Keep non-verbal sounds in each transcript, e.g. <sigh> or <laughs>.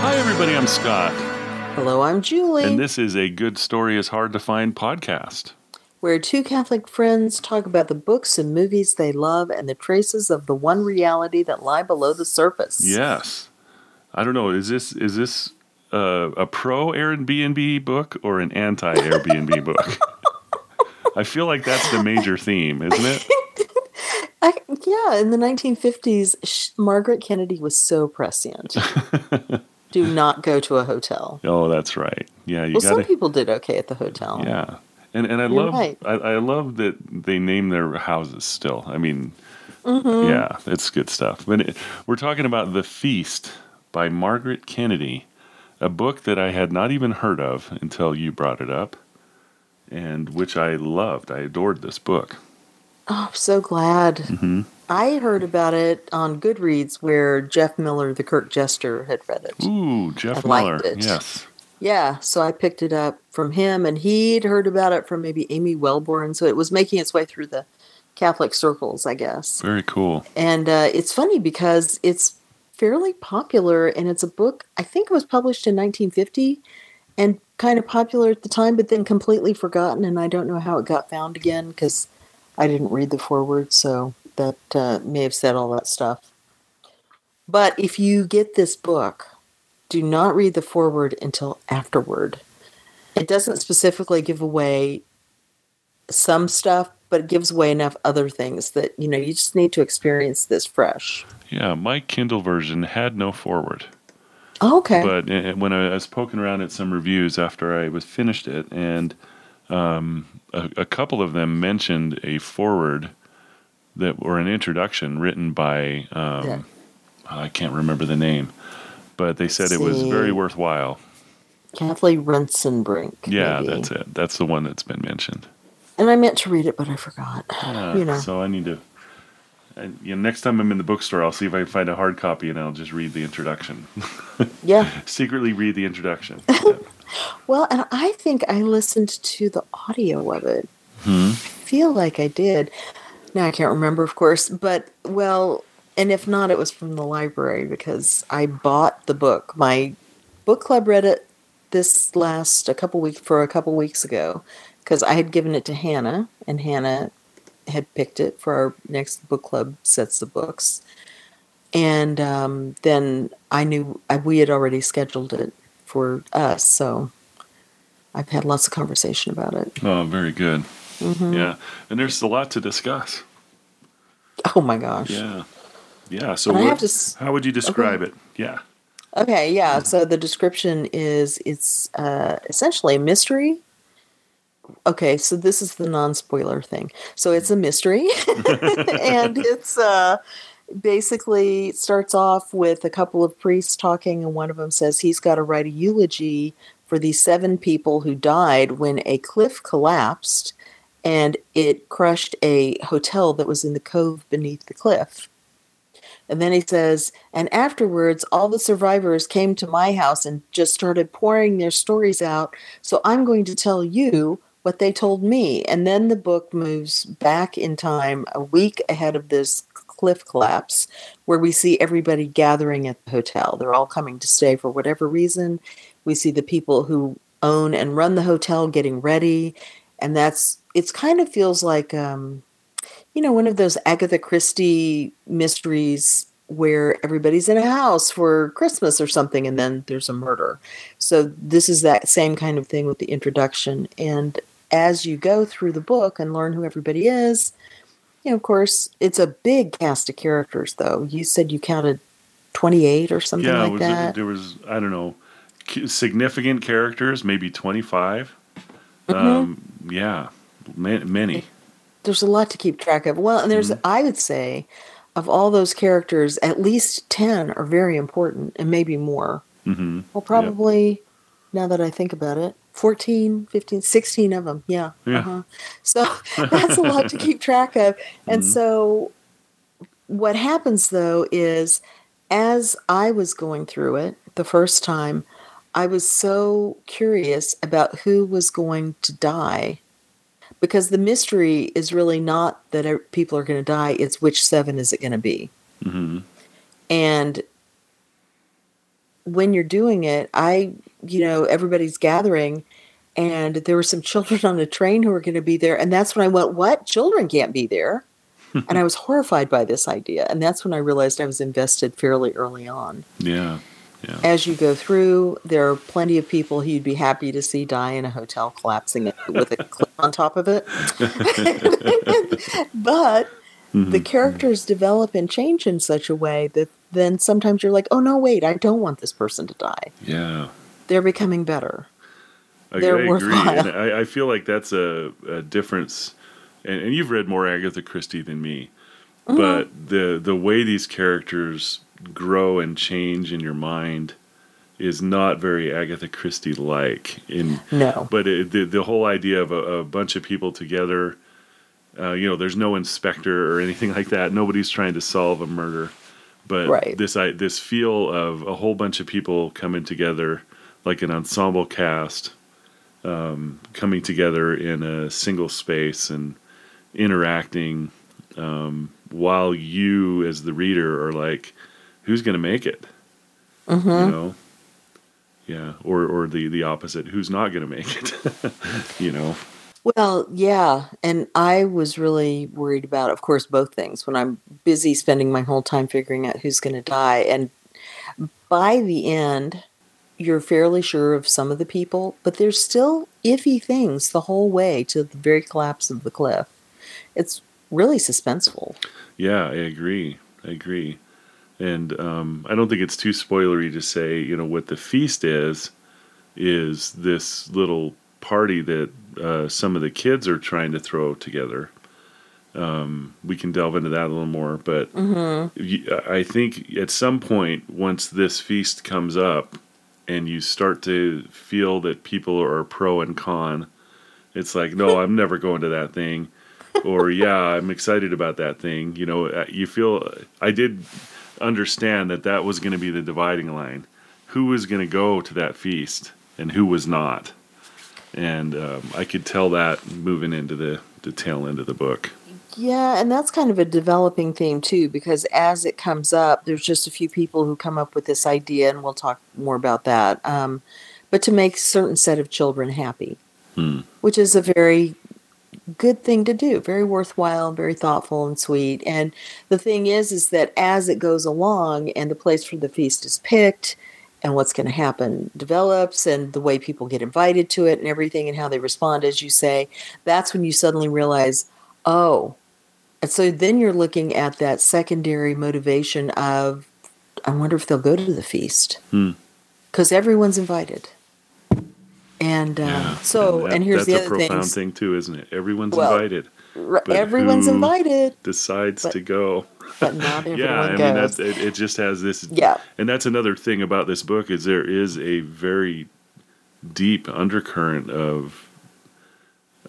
Hi, everybody. I'm Scott, Hello, I'm Julie. and this is a Good Story is Hard to Find podcast. where two Catholic friends talk about the books and movies they love and the traces of the one reality that lie below the surface. Yes. I don't know. Is this is this uh, a pro Airbnb book or an anti Airbnb <laughs> book? I feel like that's the major theme, isn't it? <laughs> I, yeah, in the 1950s, sh- Margaret Kennedy was so prescient. <laughs> Do not go to a hotel. Oh, that's right. Yeah, you Well, got some people did okay at the hotel. Yeah, and and I You're love right. I, I love that they name their houses still. I mean, Mm-hmm. yeah, it's good stuff. But it, we're talking about the Feast by Margaret Kennedy, a book that I had not even heard of until you brought it up, and which I loved. I adored this book. Oh, I'm so glad. hmm I heard about it on Goodreads where Jeff Miller, the Curt Jester, had read it. Ooh, Jeff I Miller. Yes. Yeah, so I picked it up from him, and he'd heard about it from maybe Amy Welborn. So it was making its way through the Catholic circles, I guess. Very cool. And uh, it's funny because it's fairly popular, and it's a book, I think it was published in 1950 and kind of popular at the time, but then completely forgotten. And I don't know how it got found again because I didn't read the foreword, so that uh, may have said all that stuff. But if you get this book, do not read the foreword until afterward. It doesn't specifically give away some stuff, but it gives away enough other things that you know you just need to experience this fresh. Yeah, my Kindle version had no forward. Oh, okay. But uh, when I was poking around at some reviews after I was finished it, and um, a, a couple of them mentioned a forward that or an introduction written by um, Yeah. I can't remember the name, but they said it was very worthwhile. Kathleen Rentzenbrink. Yeah, maybe. that's it. That's the one that's been mentioned. And I meant to read it, but I forgot. Yeah, you know. So I need to. And, you know, next time I'm in the bookstore, I'll see if I can find a hard copy, and I'll just read the introduction. Yeah. <laughs> Secretly read the introduction. <laughs> Well, and I think I listened to the audio of it. hmm. I feel like I did. Now I can't remember, of course, but well, and if not, it was from the library because I bought the book. My book club read it this last a couple weeks for a couple weeks ago because I had given it to Hannah, and Hannah had picked it for our next book club sets of books. And um, then I knew I, we had already scheduled it for us, so I've had lots of conversation about it. Oh, very good. Mhm. Yeah, and there's a lot to discuss. Oh my gosh! Yeah, yeah. So, what- have to how would you describe it? Yeah. Okay, yeah. So the description is it's uh, essentially a mystery. Okay, so this is the non-spoiler thing. So it's a mystery, <laughs> and <laughs> it's uh, basically starts off with a couple of priests talking, and one of them says he's got to write a eulogy for these seven people who died when a cliff collapsed, and it crushed a hotel that was in the cove beneath the cliff. And then he says, and afterwards, all the survivors came to my house and just started pouring their stories out. So I'm going to tell you what they told me. And then the book moves back in time a week ahead of this cliff collapse, where we see everybody gathering at the hotel. They're all coming to stay for whatever reason. We see the people who own and run the hotel getting ready. And that's, it's kind of feels like, um, you know, one of those Agatha Christie mysteries where everybody's in a house for Christmas or something and then there's a murder. So this is that same kind of thing with the introduction. And as you go through the book and learn who everybody is, you know, of course, it's a big cast of characters though. You said you counted 28 or something yeah, like was that. It, there was I don't know significant characters, maybe 25. Mm-hmm. Um, yeah, ma- many. there's a lot to keep track of. Well, and there's, I would say, of all those characters, at least 10 are very important and maybe more. hmm Well, probably, now that I think about it, 14, 15, 16 of them. Yeah. Yeah. Uh-huh. So <laughs> that's a lot to <laughs> keep track of. And so what happens, though, is as I was going through it the first time, I was so curious about who was going to die because the mystery is really not that people are going to die, it's which seven is it going to be. hmm And when you're doing it, I, you know, everybody's gathering and there were some children on a train who were going to be there. And that's when I went, What? Children can't be there. <laughs> and I was horrified by this idea. And that's when I realized I was invested fairly early on. Yeah. Yeah. As you go through, there are plenty of people who you'd be happy to see die in a hotel collapsing <laughs> with a clip on top of it. <laughs> but the Mhm. characters develop and change in such a way that then sometimes you're like, oh no, wait, I don't want this person to die. Yeah. They're becoming better. I, They're I agree, and I, I feel like that's a, a difference. And, and you've read more Agatha Christie than me, Mm-hmm. but the the way these characters grow and change in your mind is not very Agatha Christie like. In No. but it, the the whole idea of a, a bunch of people together, uh, you know, there's no inspector or anything like that. Nobody's trying to solve a murder, but Right. this I, this feel of a whole bunch of people coming together, like an ensemble cast, um, coming together in a single space and interacting, um, while you as the reader are like, who's going to make it? Mm-hmm. You know. Yeah, or or the the opposite, who's not going to make it? <laughs> you know. Well, yeah. And I was really worried about, of course, both things when I'm busy spending my whole time figuring out who's going to die. And by the end, you're fairly sure of some of the people, but there's still iffy things the whole way to the very collapse of the cliff. It's really suspenseful. Yeah, I agree. I agree. And um, I don't think it's too spoilery to say, you know, what the feast is, is this little party that uh, some of the kids are trying to throw together. Um, we can delve into that a little more, but you- I think at some point, once this feast comes up and you start to feel that people are pro and con, it's like, no, I'm never going to that thing. or <laughs> yeah, I'm excited about that thing. You know, uh, you feel I did understand that that was going to be the dividing line. Who was going to go to that feast and who was not, and um, I could tell that moving into the the tail end of the book. Yeah, and that's kind of a developing theme too, because as it comes up, there's just a few people who come up with this idea, and we'll talk more about that. Um, but to make a certain set of children happy, Hmm. which is a very good thing to do, very worthwhile, very thoughtful and sweet. And the thing is, is that as it goes along, and the place for the feast is picked, and what's going to happen develops, and the way people get invited to it, and everything, and how they respond, as you say, that's when you suddenly realize, oh. And so then you're looking at that secondary motivation of, I wonder if they'll go to the feast. Hmm. Because everyone's invited. And uh, Yeah. so, and, that- here's the that's other a profound thing. thing too, isn't it? Everyone's Well, invited. Everyone's invited, Decides but to go. But not <laughs> everyone yeah, I goes. mean that's it, it. Just has this. yeah, And that's another thing about this book is there is a very deep undercurrent of,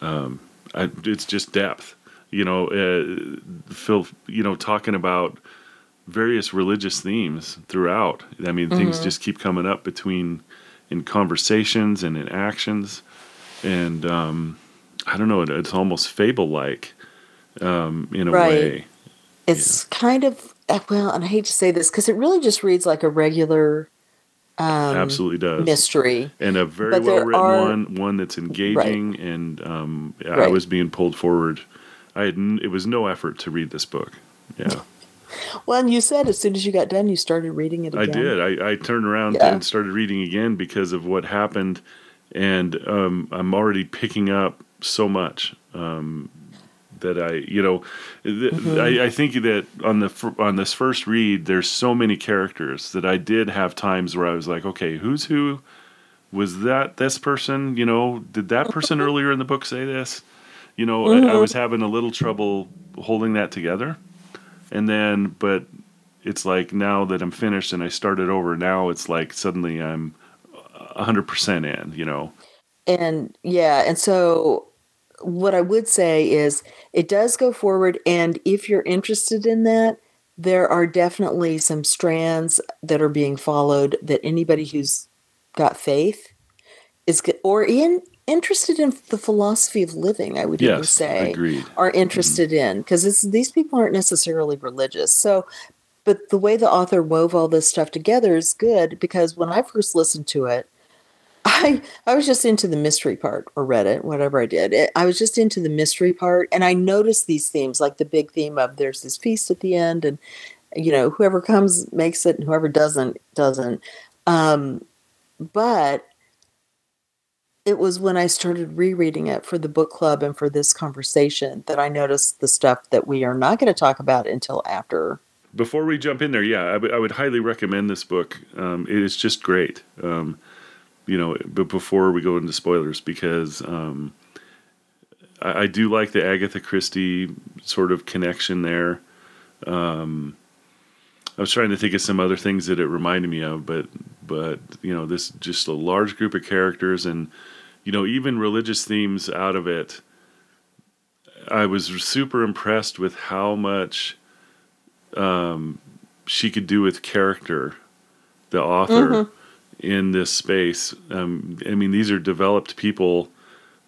um, I, it's just depth. You know, uh, Phil. You know, talking about various religious themes throughout. I mean, things Mm-hmm. just keep coming up between in conversations and in actions, and um, I don't know. It, it's almost fable-like um, in a Right. way. It's kind of uh, well, and I hate to say this because it really just reads like a regular um, Absolutely does. mystery. and a very But well written are- one, one that's engaging, and um, I Right. was being pulled forward. I had n- it was no effort to read this book. Yeah, <laughs> Well, and you said as soon as you got done, you started reading it I did. I, I turned around Yeah. and started reading again because of what happened, and um, I'm already picking up so much um, that I, you know, th- Mm-hmm. I, I think that on the on this first read, there's so many characters that I did have times where I was like, okay, who's who? Was that this person? You know, did that person <laughs> earlier in the book say this? You know, I, I Mm-hmm. was having a little trouble holding that together, and then, but it's like now that I'm finished and I started over, now it's like suddenly I'm hundred percent in. You know, And yeah, and so what I would say is it does go forward, and if you're interested in that, there are definitely some strands that are being followed that anybody who's got faith is or in interested in the philosophy of living, I would even Yes, say, agreed. are mm-hmm. interested in because it's these people aren't necessarily religious. So, but the way the author wove all this stuff together is good because when I first listened to it, I I was just into the mystery part or read it, whatever I did. It, I was just into the mystery part, and I noticed these themes, like the big theme of there's this feast at the end, and you know whoever comes makes it, and whoever doesn't doesn't. Um, but it was when I started rereading it for the book club and for this conversation that I noticed the stuff that we are not going to talk about until after. Before we jump in there, yeah, I would- would highly recommend this book. Um, it is just great. Um, you know, but before we go into spoilers, because um, I, I do like the Agatha Christie sort of connection there. Um, I was trying to think of some other things that it reminded me of, but but you know, this just a large group of characters and you know even religious themes out of it. I was super impressed with how much um, she could do with character, the author in this space. Um, I mean, these are developed people.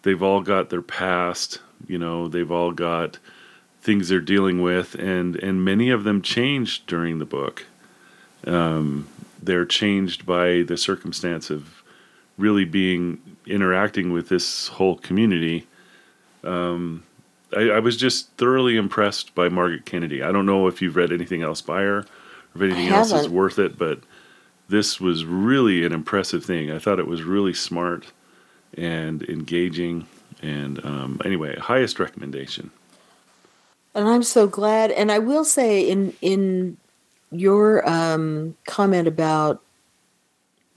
They've all got their past. You know, they've all got things they're dealing with, and and many of them changed during the book. Um, they're changed by the circumstance of really being interacting with this whole community. Um, I, I was just thoroughly impressed by Margaret Kennedy. I don't know if you've read anything else by her, or if anything else is worth it, but this was really an impressive thing. I thought it was really smart and engaging. And um, anyway, highest recommendation. And I'm so glad. And I will say, in in your um, comment about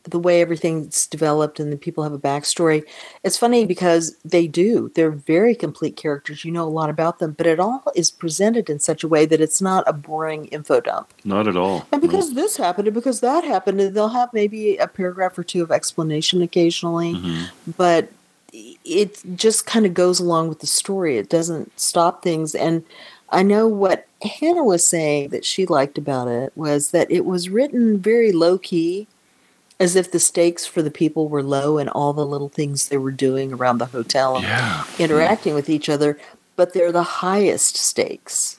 the way everything's developed and the people have a backstory, it's funny because they do. They're very complete characters. You know a lot about them, but it all is presented in such a way that it's not a boring info dump. Not at all. And because this happened, and because that happened, and they'll have maybe a paragraph or two of explanation occasionally, Mhm. but it just kind of goes along with the story. It doesn't stop things. And I know what Hannah was saying that she liked about it was that it was written very low key, as if the stakes for the people were low and all the little things they were doing around the hotel and Yeah. interacting with each other, but they're the highest stakes.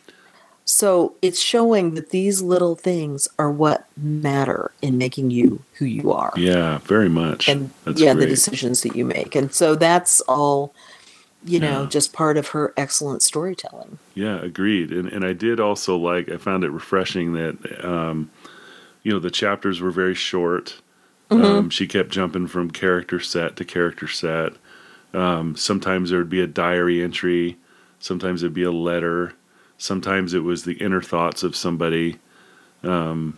So it's showing that these little things are what matter in making you who you are. Yeah, very much. And That's yeah, the decisions that you make. And so that's all, you know, Yeah. just part of her excellent storytelling. Yeah, agreed. And and I did also like I found it refreshing that um, you know the chapters were very short. Um, she kept jumping from character set to character set. Um, sometimes there would be a diary entry. Sometimes it'd be a letter. Sometimes it was the inner thoughts of somebody. Um,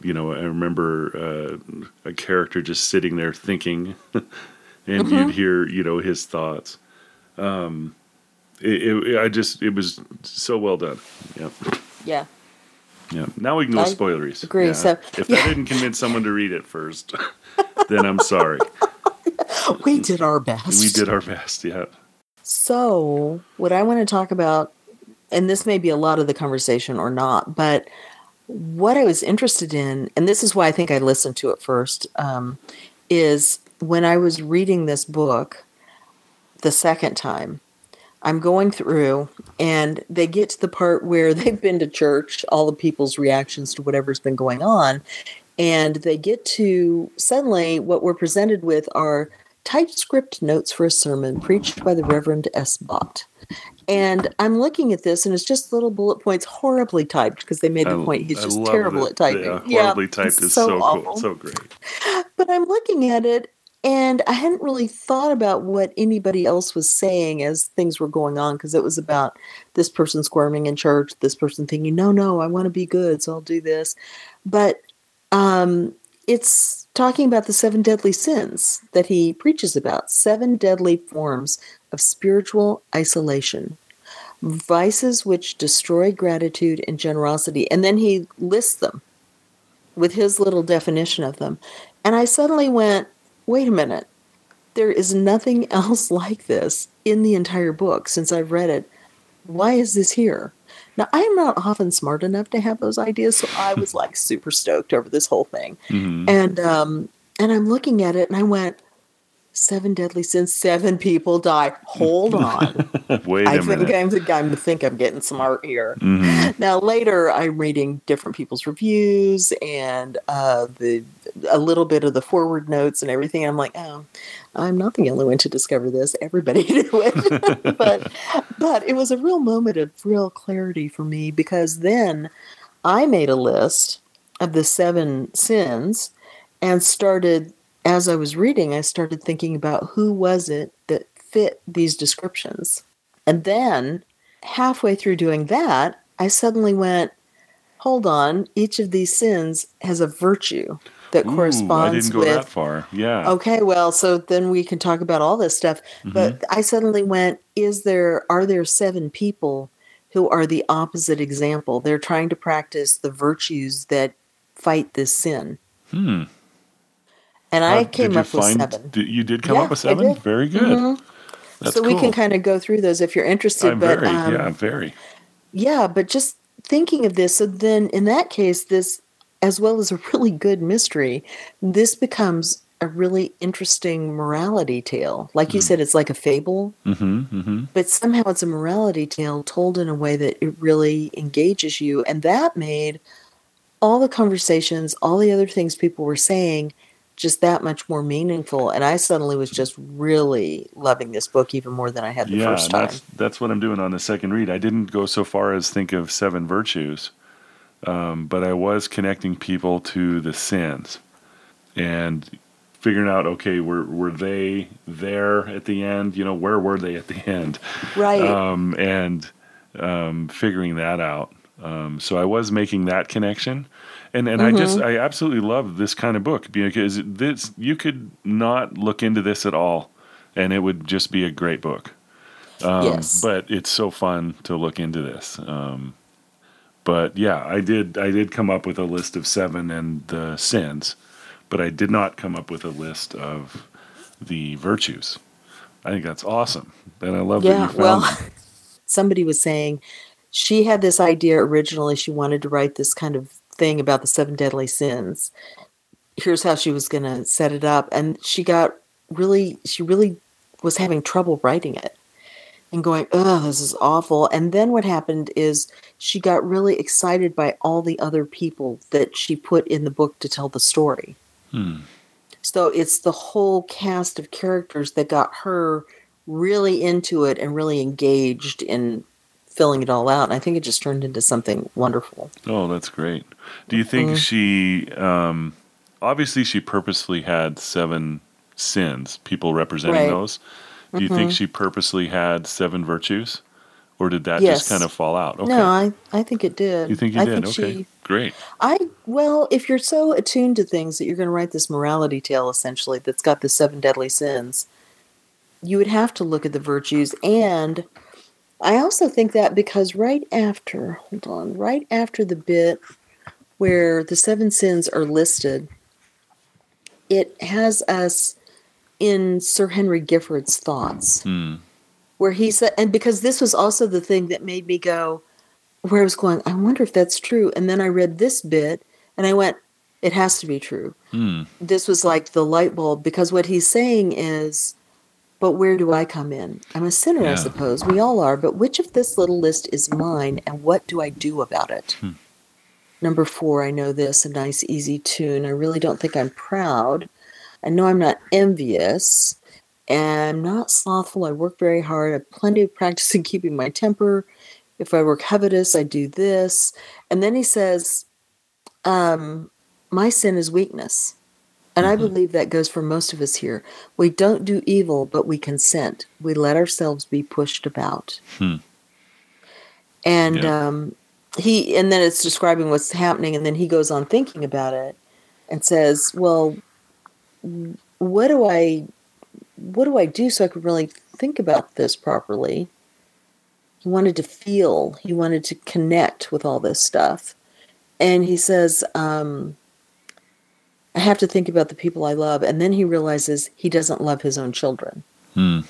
you know, I remember uh, a character just sitting there thinking, <laughs> and you'd hear you know his thoughts. Um, it, it, I just it was so well done. Yep. Yeah. Yeah. Now we can go I spoileries. agree. Yeah. So, if yeah. that didn't convince someone to read it first, <laughs> then I'm sorry. <laughs> We did our best. We did our best. Yeah. So, what I want to talk about, and this may be a lot of the conversation or not, but what I was interested in, and this is why I think I listened to it first, um, is when I was reading this book the second time, I'm going through and they get to the part where <laughs> they've been to church, all the people's reactions to whatever's been going on. And they get to suddenly what we're presented with are typescript notes for a sermon preached by the Reverend S. Bott. And I'm looking at this and it's just little bullet points horribly typed because they made the I- point he's I just terrible that- at typing. Yeah, horribly typed it's is so, awful cool. So great. but I'm looking at it and I hadn't really thought about what anybody else was saying as things were going on because it was about this person squirming in church, this person thinking, no, no, I want to be good, so I'll do this. But um, it's talking about the seven deadly sins that he preaches about seven deadly forms of spiritual isolation, vices which destroy gratitude and generosity. And then he lists them with his little definition of them. And I suddenly went, wait a minute. There is nothing <laughs> else like this in the entire book since I've read it. Why is this here? Now, I am not often smart enough to have those ideas, so I was <laughs> like super stoked over this whole thing. Mhm. And um, and I'm looking at it and I went, seven deadly sins, seven people die. Hold on. <laughs> Wait a think minute. I'm, I think I'm getting smart here. Mhm. Now later, I'm reading different people's reviews and uh, the a little bit of the forward notes and everything. I'm like, oh, I'm not the only one to discover this. Everybody <laughs> knew it, <laughs> but but it was a real moment of real clarity for me because then I made a list of the seven sins and started as I was reading. I started thinking about who was it that fit these descriptions, and then halfway through doing that, I suddenly went, hold on, each of these sins has a virtue that Ooh, I corresponds didn't go with. that far. Yeah. Okay, well, so then we can talk about all this stuff. But I suddenly went, is there are there seven people who are the opposite example? They're trying to practice the virtues that fight this sin. Hmm. And How- I came up with find- seven. did- you did come Yeah, up with seven? Very good. Mhm. That's so we can kind of go through those if you're interested. I'm but very, um, yeah, very. Yeah, but just thinking of this, so then in that case, this, as well as a really good mystery, this becomes a really interesting morality tale. Like you said, it's like a fable, Mm-hmm. Mm-hmm. but somehow it's a morality tale told in a way that it really engages you. And that made all the conversations, all the other things people were saying, just that much more meaningful. And I suddenly was just really loving this book even more than I had the Yeah, first time. that's that's what I'm doing on the second read. I didn't go so far as think of seven virtues, um, but I was connecting people to the sins, and figuring out okay, were were they there at the end? You know, where were they at the end? Right. um, and um, figuring that out. Um, so I was making that connection, and and I just I absolutely love this kind of book because this you could not look into this at all, and it would just be a great book. Um, Yes. But it's so fun to look into this. Um, but yeah, I did I did come up with a list of seven and the sins, but I did not come up with a list of the virtues. I think that's awesome, and I love that you found well, <laughs> somebody was saying she had this idea originally. She wanted to write this kind of thing about the seven deadly sins. Here's how she was going to set it up. And she got really, she really was having trouble writing it and going, oh, this is awful. And then what happened is she got really excited by all the other people that she put in the book to tell the story. Hmm. So it's the whole cast of characters that got her really into it and really engaged in filling it all out. And I think it just turned into something wonderful. Oh, that's great. Do you think Mm-hmm. she, um, obviously, she purposely had seven sins, people representing Right. Mm-hmm. those. Do you think she purposely had seven virtues? Or did that Yes. just kind of fall out? Okay. No, I, I think it did. you think you I did? think okay. she- Great. I well, if you're so attuned to things that you're going to write this morality tale essentially that's got the seven deadly sins, you would have to look at the virtues and I also think that because right after, hold on, right after the bit where the seven sins are listed, it has us in Sir Henry Gifford's thoughts Hmm. where he said, and because this was also the thing that made me go, where I was going, I wonder if that's true. And then I read this bit and I went, it has to be true. Hmm. This was like the light bulb because what he's saying is, but where do I come in? I'm a sinner, I suppose. We all are. But which of this little list is mine and what do I do about it? Hmm. Number four, I know this, a nice, easy tune. I really don't think I'm proud. I know I'm not envious and I'm not slothful. I work very hard. I have plenty of practice in keeping my temper. If I were covetous, I do this. And then he says, um, My sin is weakness. And I believe that goes for most of us here. We don't do evil, but we consent. We let ourselves be pushed about. Hmm. And Yeah. um, he, and then it's describing what's happening, and then he goes on thinking about it, and says, "Well, what do I, what do I do so I can really think about this properly?" He wanted to feel. He wanted to connect with all this stuff, and he says, um, I have to think about the people I love. And then he realizes he doesn't love his own children. Hmm.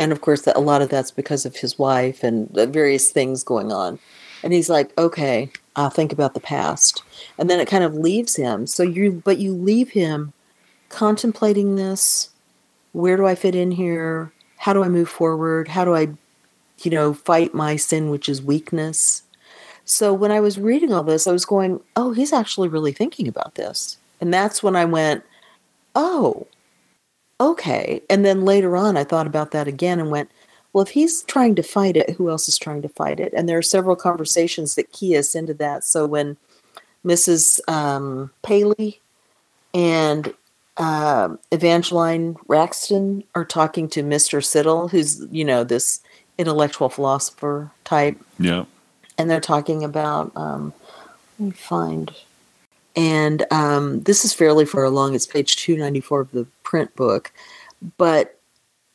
And of course, that a lot of that's because of his wife and the various things going on. And he's like, okay, I'll think about the past. And then it kind of leaves him. So you, but you leave him contemplating this where do I fit in here? How do I move forward? How do I, you know, fight my sin, which is weakness? So when I was reading all this, I was going, oh, he's actually really thinking about this. And that's when I went, oh, okay. And then later on, I thought about that again and went, well, if he's trying to fight it, who else is trying to fight it? And there are several conversations that key us into that. So when Mrs. Um, Paley and uh, Evangeline Wraxton are talking to Mr. Siddle, who's, you know, this intellectual philosopher type. Yeah. And they're talking about, um, let me find. And um, this is fairly far along. It's page 294 of the print book. But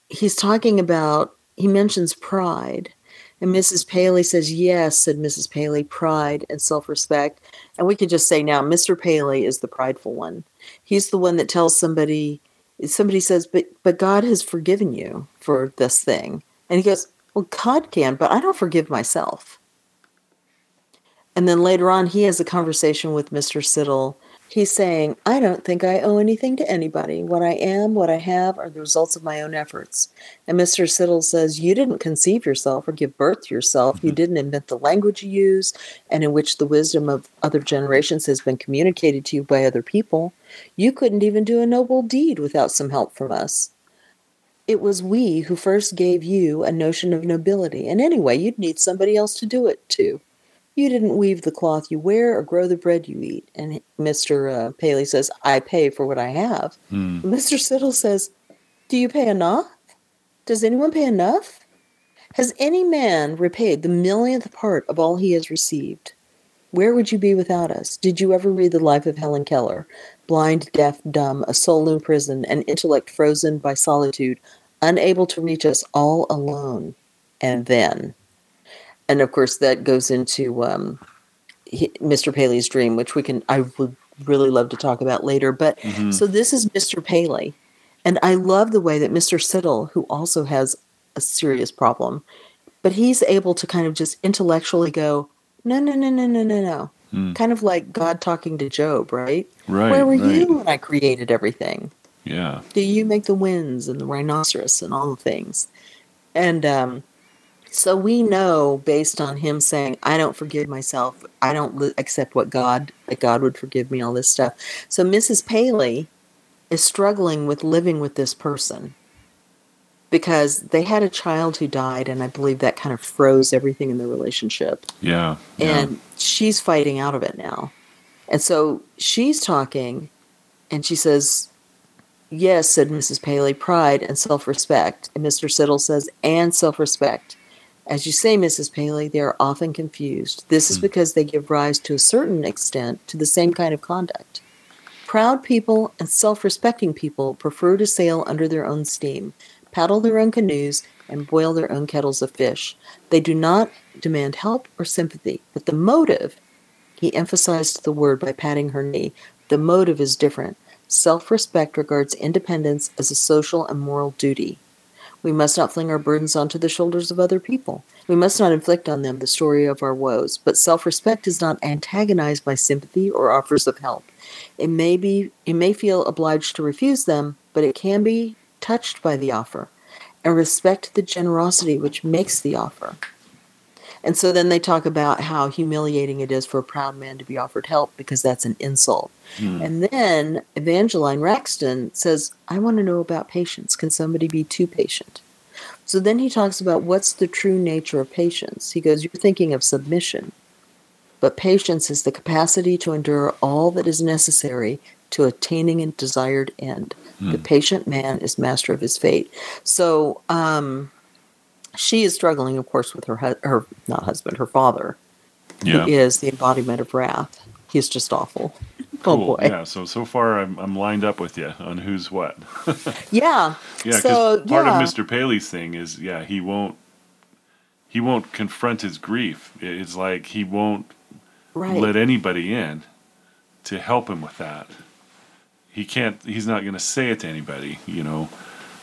he's talking about, he mentions pride. And Mrs. Paley says, Yes, said Mrs. Paley, pride and self respect. And we could just say now, Mr. Paley is the prideful one. He's the one that tells somebody, somebody says, But but God has forgiven you for this thing. And he goes, Well, God can, but I don't forgive myself. And then later on, he has a conversation with Mr. Siddle He's saying, I don't think I owe anything to anybody. What I am, what I have, are the results of my own efforts. And Mr. Siddle says, You didn't conceive yourself or give birth to yourself. Mm-hmm. You didn't invent the language you use and in which the wisdom of other generations has been communicated to you by other people. You couldn't even do a noble deed without some help from us. It was we who first gave you a notion of nobility. And anyway, you'd need somebody else to do it too. You didn't weave the cloth you wear or grow the bread you eat. And Mr. Uh, Paley says, I pay for what I have. Mm. Mr. Siddle says, Do you pay enough? Does anyone pay enough? Has any man repaid the millionth part of all he has received? Where would you be without us? Did you ever read the life of Helen Keller? Blind, deaf, dumb, a soul in prison, an intellect frozen by solitude, unable to reach us all alone. And then and of course that goes into um, Mr. Paley's dream, which we can I would really love to talk about later. But mm-hmm. so this is Mr. Paley, and I love the way that Mr. Siddle, who also has a serious problem, but he's able to kind of just intellectually go, no, no, no, no, no, no, no. Mm. Kind of like God talking to Job, right? Right. Where were right. you when I created everything? Yeah. Do you make the winds and the rhinoceros and all the things? And um, so we know based on him saying, I don't forgive myself. I don't accept what God, that God would forgive me, all this stuff. So Mrs. Paley is struggling with living with this person because they had a child who died, and I believe that kind of froze everything in the relationship. Yeah. And she's fighting out of it now. And so she's talking, and she says, Yes, said Mrs. Paley, pride and self respect. And Mr. Siddle says, And self respect. As you say, Mrs. Paley, they are often confused. This is hmm. because they give rise to a certain extent to the same kind of conduct. Proud people and self respecting people prefer to sail under their own steam, paddle their own canoes, and boil their own kettles of fish. They do not demand help or sympathy, but the motive, he emphasized the word by patting her knee, the motive is different. Self respect regards independence as a social and moral duty. We must not fling our burdens onto the shoulders of other people. We must not inflict on them the story of our woes. But self respect is not antagonized by sympathy or offers of help. It may be it may feel obliged to refuse them, but it can be touched by the offer and respect the generosity which makes the offer. And so then they talk about how humiliating it is for a proud man to be offered help because that's an insult. Mm. And then Evangeline Wraxton says, I want to know about patience. Can somebody be too patient? So then he talks about what's the true nature of patience. He goes, You're thinking of submission, but patience is the capacity to endure all that is necessary to attaining a desired end. Mm. The hmm. patient man is master of his fate. So, um, she is struggling, of course, with her her not husband, her father, yeah. who is the embodiment of wrath. He's just awful. Oh, cool. Oh boy. Yeah. So so far, I'm I'm lined up with you on who's what. <laughs> yeah. Yeah. So part yeah. of Mr. Paley's thing is yeah he won't he won't confront his grief. It's like he won't right. let anybody in to help him with that. He can't. He's not going to say it to anybody. You know.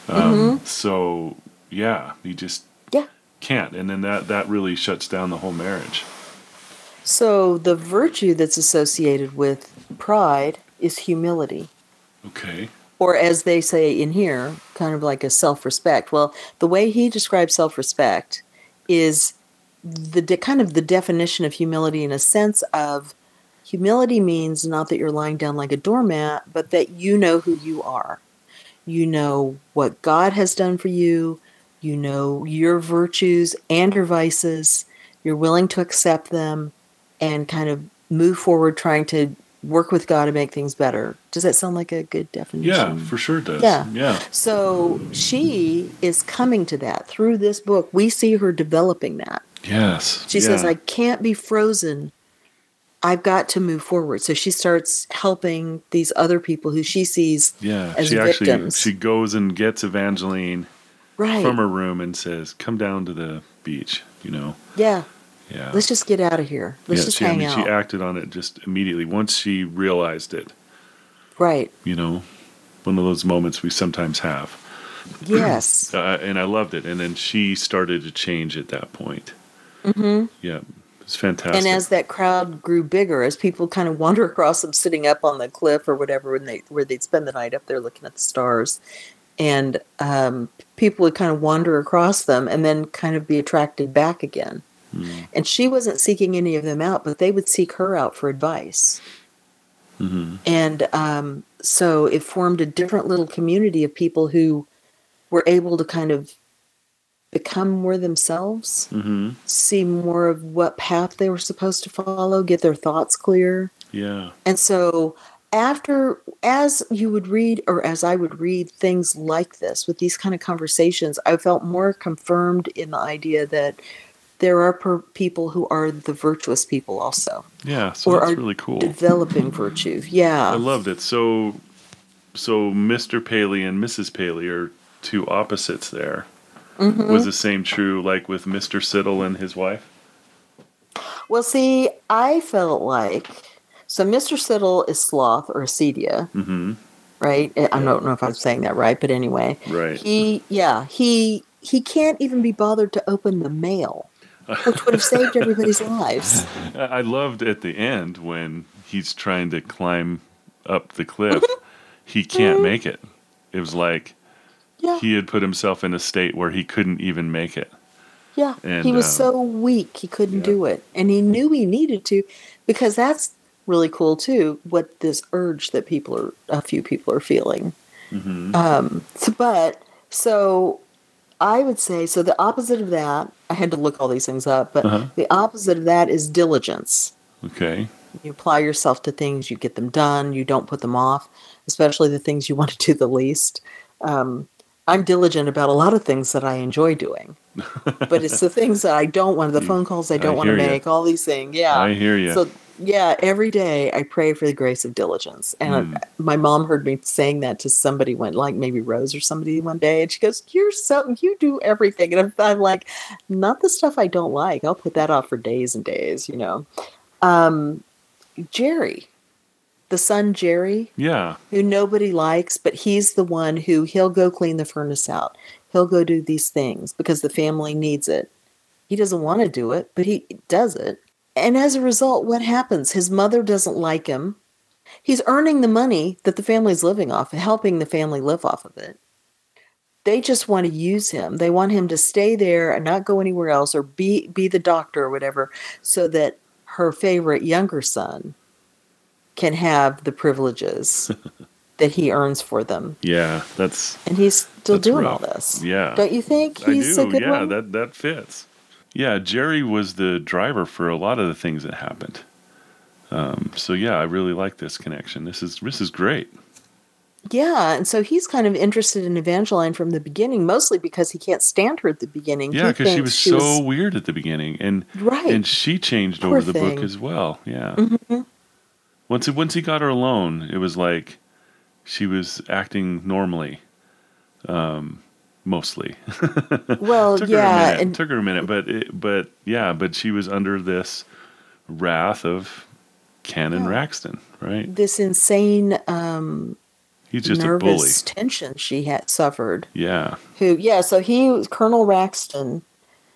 Um, mm-hmm. So yeah, he just can't, and then that that really shuts down the whole marriage. So the virtue that's associated with pride is humility. Okay. or as they say in here, kind of like a self respect. Well, the way he describes self respect is the de- kind of the definition of humility in a sense of humility means not that you're lying down like a doormat, but that you know who you are. You know what God has done for you. You know your virtues and your vices. You're willing to accept them and kind of move forward trying to work with God to make things better. Does that sound like a good definition? Yeah, for sure it does. Yeah. Yeah. So she is coming to that through this book. We see her developing that. Yes. She says, I can't be frozen. I've got to move forward. So she starts helping these other people who she sees Yeah, as she actually victims. she goes and gets Evangeline right. from her room and says, "Come down to the beach." You know. yeah. Yeah. Let's just get out of here. Let's yeah, just she, hang I mean, out. she acted on it just immediately once she realized it. right. You know, one of those moments we sometimes have. <clears throat> Yes. uh, and I loved it. And then she started to change at that point. Mm-hmm. Yeah, it's fantastic. and as that crowd grew bigger, as people kind of wander <laughs> across them sitting up on the cliff or whatever, when they where they'd spend the night up there looking at the stars, and um, people would kind of wander across them and then kind of be attracted back again. And she wasn't seeking any of them out, but they would seek her out for advice. Mhm. And um, so it formed a different little community of people who were able to kind of become more themselves Mhm. see more of what path they were supposed to follow, get their thoughts clear. yeah, And so after as you would read or as I would read things like this with these kind of conversations, I felt more confirmed in the idea that there are per- people who are the virtuous people also, yeah. So or that's are really cool. developing virtue. Yeah. I loved it. So, so Mr. Paley and Mrs. Paley are two opposites there. Mm-hmm. Was the same true like with Mr. Siddle and his wife? Well, see, I felt like so Mr. Siddle is sloth or acedia, Mm-hmm. right? I don't know if I'm saying that right, but anyway, Right. he yeah he he can't even be bothered to open the mail, which would have <laughs> saved everybody's lives. I loved at the end when he's trying to climb up the cliff. he can't make it. It was like Yeah, he had put himself in a state where he couldn't even make it. yeah. and, he was um, so weak he couldn't yeah. do it, and he knew he needed to, because that's really cool too. What this urge that people are a few people are feeling. Mm-hmm. Um, so, but so I would say so. The opposite of that, I had to look all these things up, but Uh-huh. the opposite of that is diligence. Okay. You apply yourself to things, you get them done, you don't put them off, especially the things you want to do the least. Um, I'm diligent about a lot of things that I enjoy doing, but it's the things that I don't want, the <laughs> phone calls I don't I want to make, all these things. Yeah. I hear you. So yeah, every day I pray for the grace of diligence. And Mm. my mom heard me saying that to somebody one like maybe Rose or somebody one day, and she goes, "You're so you do everything." And I'm, I'm like, "Not the stuff I don't like. I'll put that off for days and days." You know, um, Jerry, the son Jerry, yeah. who nobody likes, but he's the one who he'll go clean the furnace out. He'll go do these things because the family needs it. He doesn't want to do it, but he does it. And as a result, what happens? His mother doesn't like him. He's earning the money that the family's living off, helping the family live off of it. They just want to use him. They want him to stay there and not go anywhere else or be be the doctor or whatever so that her favorite younger son can have the privileges <laughs> that he earns for them. Yeah. That's And he's still doing rough. all this. yeah. Don't you think I he's do. a good yeah, one? that that fits. Yeah, Jerry was the driver for a lot of the things that happened. Um, so yeah, I really like this connection. This is this is great. yeah, and so he's kind of interested in Evangeline from the beginning, mostly because he can't stand her at the beginning. Yeah, because she was so weird at the beginning, and right. and she changed Poor over the book as well. Yeah. Mhm. Once once he got her alone, it was like she was acting normally. Um, mostly. <laughs> well, took her a yeah, minute. and took her a minute, but it, but yeah, but she was under this wrath of Canon Yeah. Wraxton, right? this insane um, He's just a bully. nervous tension she had suffered. Yeah. Who, yeah, so he was Colonel Wraxton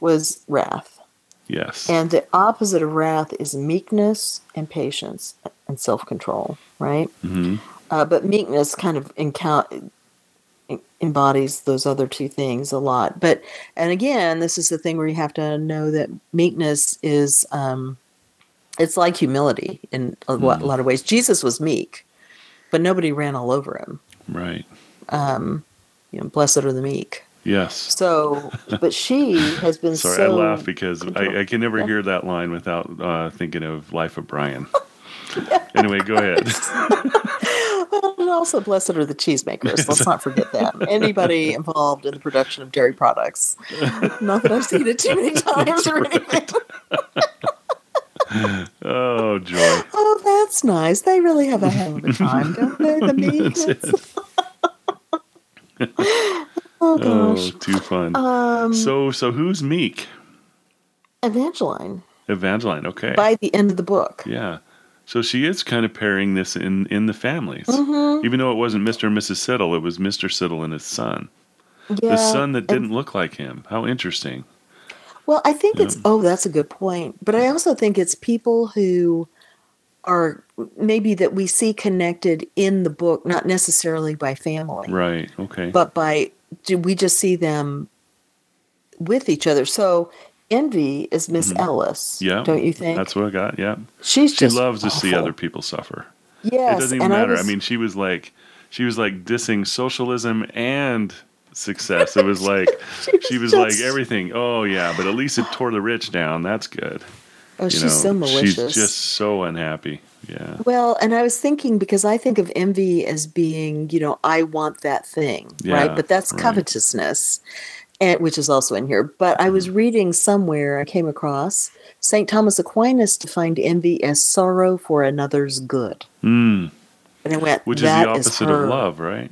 was wrath, Yes. and the opposite of wrath is meekness and patience and self control, right? hmm Uh, but meekness kind of encount- embodies those other two things a lot. But and again, this is the thing where you have to know that meekness is um, it's like humility in a, a lot of ways. Jesus was meek, but nobody ran all over him. Right. Um, you know, blessed are the meek. Yes. So, but she has been <laughs> Sorry, so. I laugh because I, I can never hear that line without uh, thinking of Life of Brian. <laughs> <laughs> anyway, go ahead. <laughs> And also, blessed are the cheesemakers. Let's not forget them. <laughs> Anybody involved in the production of dairy products. Not that I've seen it too many times or anything. Oh, joy. Oh, that's nice. They really have a hell of a time, don't they? The meekness. oh Oh, too fun. Um, so, so who's meek? Evangeline Evangeline. Okay. by the end of the book. Yeah. So she is kind of pairing this in in the families, Mhm. even though it wasn't Mr. and Mrs. Siddle, it was Mr. Siddle and his son, Yeah. the son that didn't look like him. How interesting. Well, I think Yeah. it's oh, that's a good point. But I also think it's people who are maybe that we see connected in the book, not necessarily by family, Right. Okay. but by do we just see them with each other. So envy is Miss Ellis, Mm-hmm. yeah. don't you think? That's what I got. Yeah. She's She just loves to see other people suffer. Yes, it doesn't even matter. I, was- mean, she was like, she was like dissing socialism and success. It was <laughs> like she was, like just- everything. Oh yeah, but at least it tore the rich down. That's good. oh, You she's know, so malicious. She's just so unhappy. Yeah. Well, and I was thinking because I think of envy as being, you know, I want that thing, Yeah, right? But that's right. covetousness, and which is also in here. But I was reading somewhere I came across St. Thomas Aquinas defined envy as sorrow for another's good, Mm, and I went, which is the opposite her." of love, right?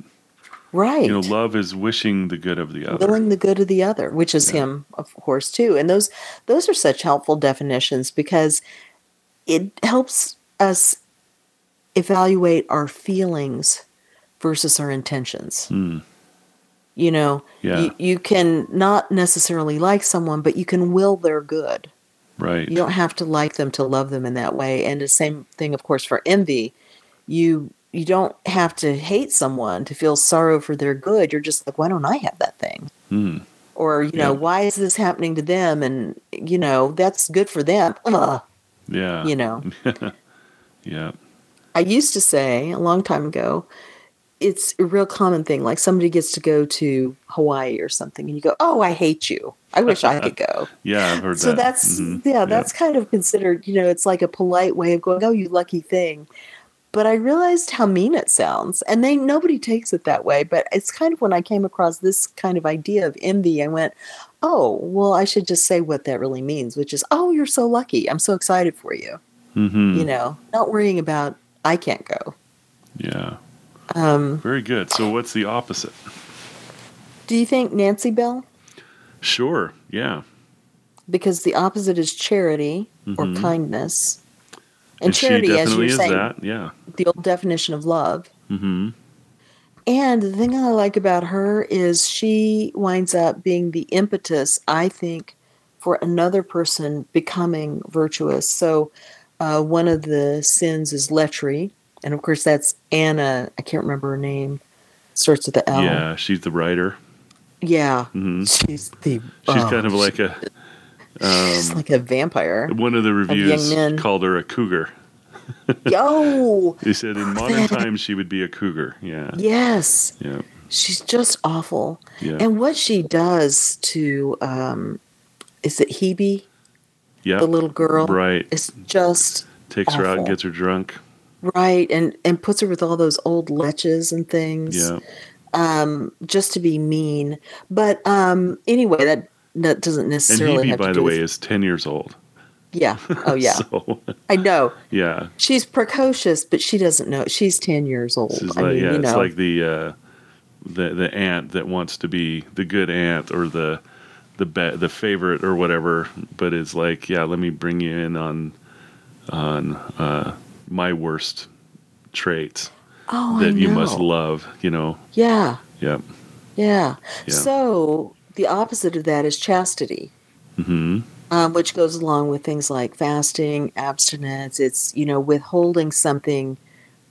right? You know, love is wishing the good of the other. willing the good of the other, which is Yeah. him, of course, too. And those those are such helpful definitions because it helps us evaluate our feelings versus our intentions. Mm, You know, Yeah. you, you can not necessarily like someone, but you can will their good. right. You don't have to like them to love them in that way. And the same thing, of course, for envy. You you don't have to hate someone to feel sorrow for their good. You're just like, why don't I have that thing? Mm, or you know Yeah. why is this happening to them and you know that's good for them <laughs> Ugh, yeah. you know <laughs> Yeah. i used to say a long time ago it's a real common thing like somebody gets to go to hawaii or something and you go oh i hate you i wish i could go <laughs> Yeah. I've heard so that. that's Mhm. yeah that's kind of considered you know it's like a polite way of going oh you lucky thing but i realized how mean it sounds and they nobody takes it that way but it's kind of when i came across this kind of idea of envy i went oh well i should just say what that really means which is oh you're so lucky i'm so excited for you Mhm. you know not worrying about i can't go Yeah. Um, Very good. So what's the opposite? do you think nancy bell Sure. Yeah. because the opposite is charity or Mhm. kindness and, And, charity as you're saying that. Yeah. the old definition of love Mm-hmm. And the thing I like about her is she winds up being the impetus, I think, for another person becoming virtuous. So uh, one of the sins is lechery. And of course, that's Anna. I can't remember her name. Starts with the L. Yeah. She's the writer. Yeah. hmm She's the. She's oh, kind of like a. she's Um, like a vampire. one of the reviews men. called her a cougar. <laughs> Yo! <laughs> He said in modern times she would be a cougar. Yeah. Yes. Yeah. She's just awful. Yeah. And what she does to, um, is it Hebe, yeah. the little girl? Right. It's just Takes her out and gets her drunk. Right, and and puts her with all those old leches and things. Yeah. Um, just to be mean. But um, anyway, that that doesn't necessarily And Hebe, by the way, is 10 years old. yeah. Oh <laughs> yeah, So, I know. <laughs> yeah. She's precocious, but she doesn't know. She's ten years old. I like, mean, yeah, you it's like the, uh, the, the aunt that wants to be the good aunt or the, the, be- the favorite or whatever, but it's like, yeah, let me bring you in on, on, uh, my worst traits oh, that you must love, you know? Yeah, Yep. yeah. Yeah. So the opposite of that is chastity. hmm um, which goes along with things like fasting, abstinence. It's you know withholding something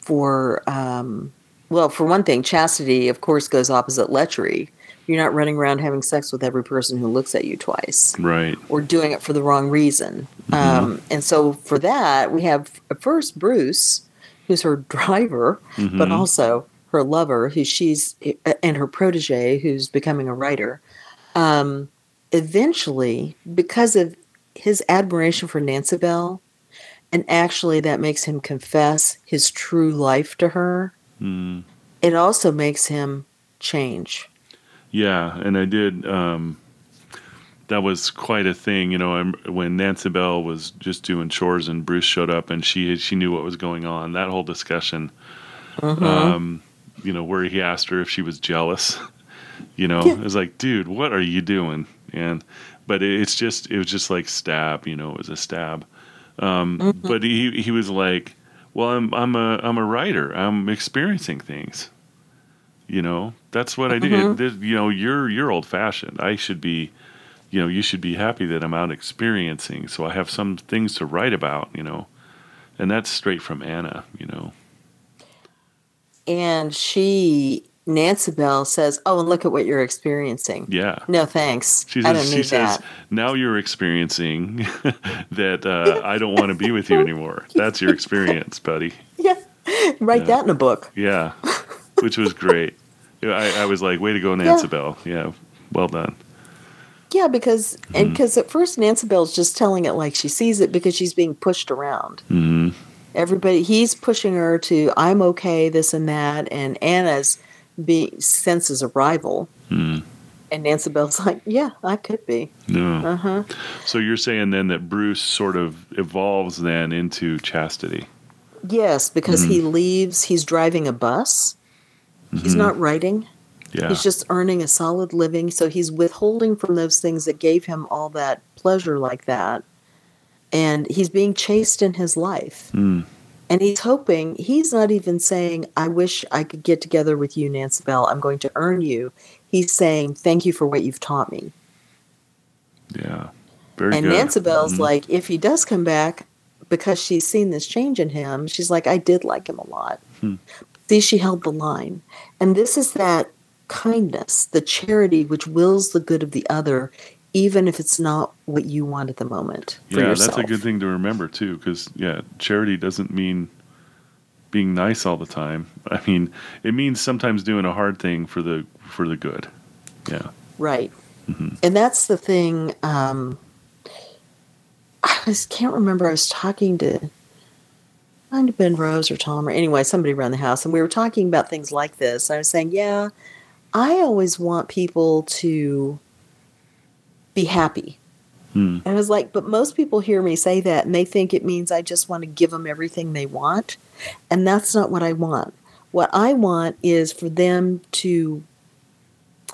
for um, well, for one thing, chastity, of course, goes opposite lechery. You're not running around having sex with every person who looks at you twice Right. or doing it for the wrong reason. Um, and so for that, we have uh, first Bruce, who's her driver, but also her lover, who she's uh, and her protege, who's becoming a writer. Um, eventually, because of his admiration for Nancy Bell, and actually that makes him confess his true life to her. Mm. It also makes him change. Yeah, and I did. Um, that was quite a thing, you know. I'm, when Nancy Bell was just doing chores and Bruce showed up and she she knew what was going on. That whole discussion, um, you know, where he asked her if she was jealous. <laughs> You know, Yeah. it was like, dude, what are you doing? And but it, it's just it was just like stab. You know, it was a stab. Um, But he he was like, well, I'm I'm a I'm a writer. I'm experiencing things. You know, that's what I did. This, you know, you're you're old fashioned. I should be, you know, you should be happy that I'm out experiencing. So I have some things to write about. You know, and that's straight from Anna. You know, And she, Nancy Bell, says, "Oh, and look at what you're experiencing." yeah. No, thanks. She I don't she need says, that. now you're experiencing <laughs> that uh, I don't want to be with you <laughs> anymore. That's your experience, buddy. Yeah, write Yeah. that in a book. Yeah, <laughs> which was great. I, I was like, way to go, Nancy Bell. Yeah, well done. Yeah, because Mm-hmm. and because at first Nancy Bell's just telling it like she sees it because she's being pushed around. hmm Everybody, he's pushing her to "I'm okay," this and that, and Anna's be senses a rival, Mm. and Nancy Bell's like, "Yeah, I could be." No. Uh huh. So you're saying then that Bruce sort of evolves then into chastity. Yes, because he Mm-hmm. leaves. He's driving a bus. He's not writing. Yeah. He's just earning a solid living. So he's withholding from those things that gave him all that pleasure, like that. And he's being chaste in his life. Mm. And he's hoping, he's not even saying, I wish I could get together with you, Nancy Bell. I'm going to earn you. He's saying, Thank you for what you've taught me. Yeah. Very and good. Nancy Bell's Mhm. like, if he does come back, because she's seen this change in him, she's like, I did like him a lot. Hmm. See, she held the line. And this is that kindness, the charity which wills the good of the other, even if it's not what you want at the moment. For yeah, yourself. that's a good thing to remember too, because yeah, charity doesn't mean being nice all the time. <laughs> I mean, it means sometimes doing a hard thing for the for the good. Yeah. Right. Mm-hmm. And that's the thing. Um, I just can't remember. I was talking to, might have been Rose or Tom or anyway, somebody around the house, and we were talking about things like this. I was saying, yeah, I always want people to be happy. Hmm. And I was like, but most people hear me say that and they think it means I just want to give them everything they want. And that's not what I want. What I want is for them to,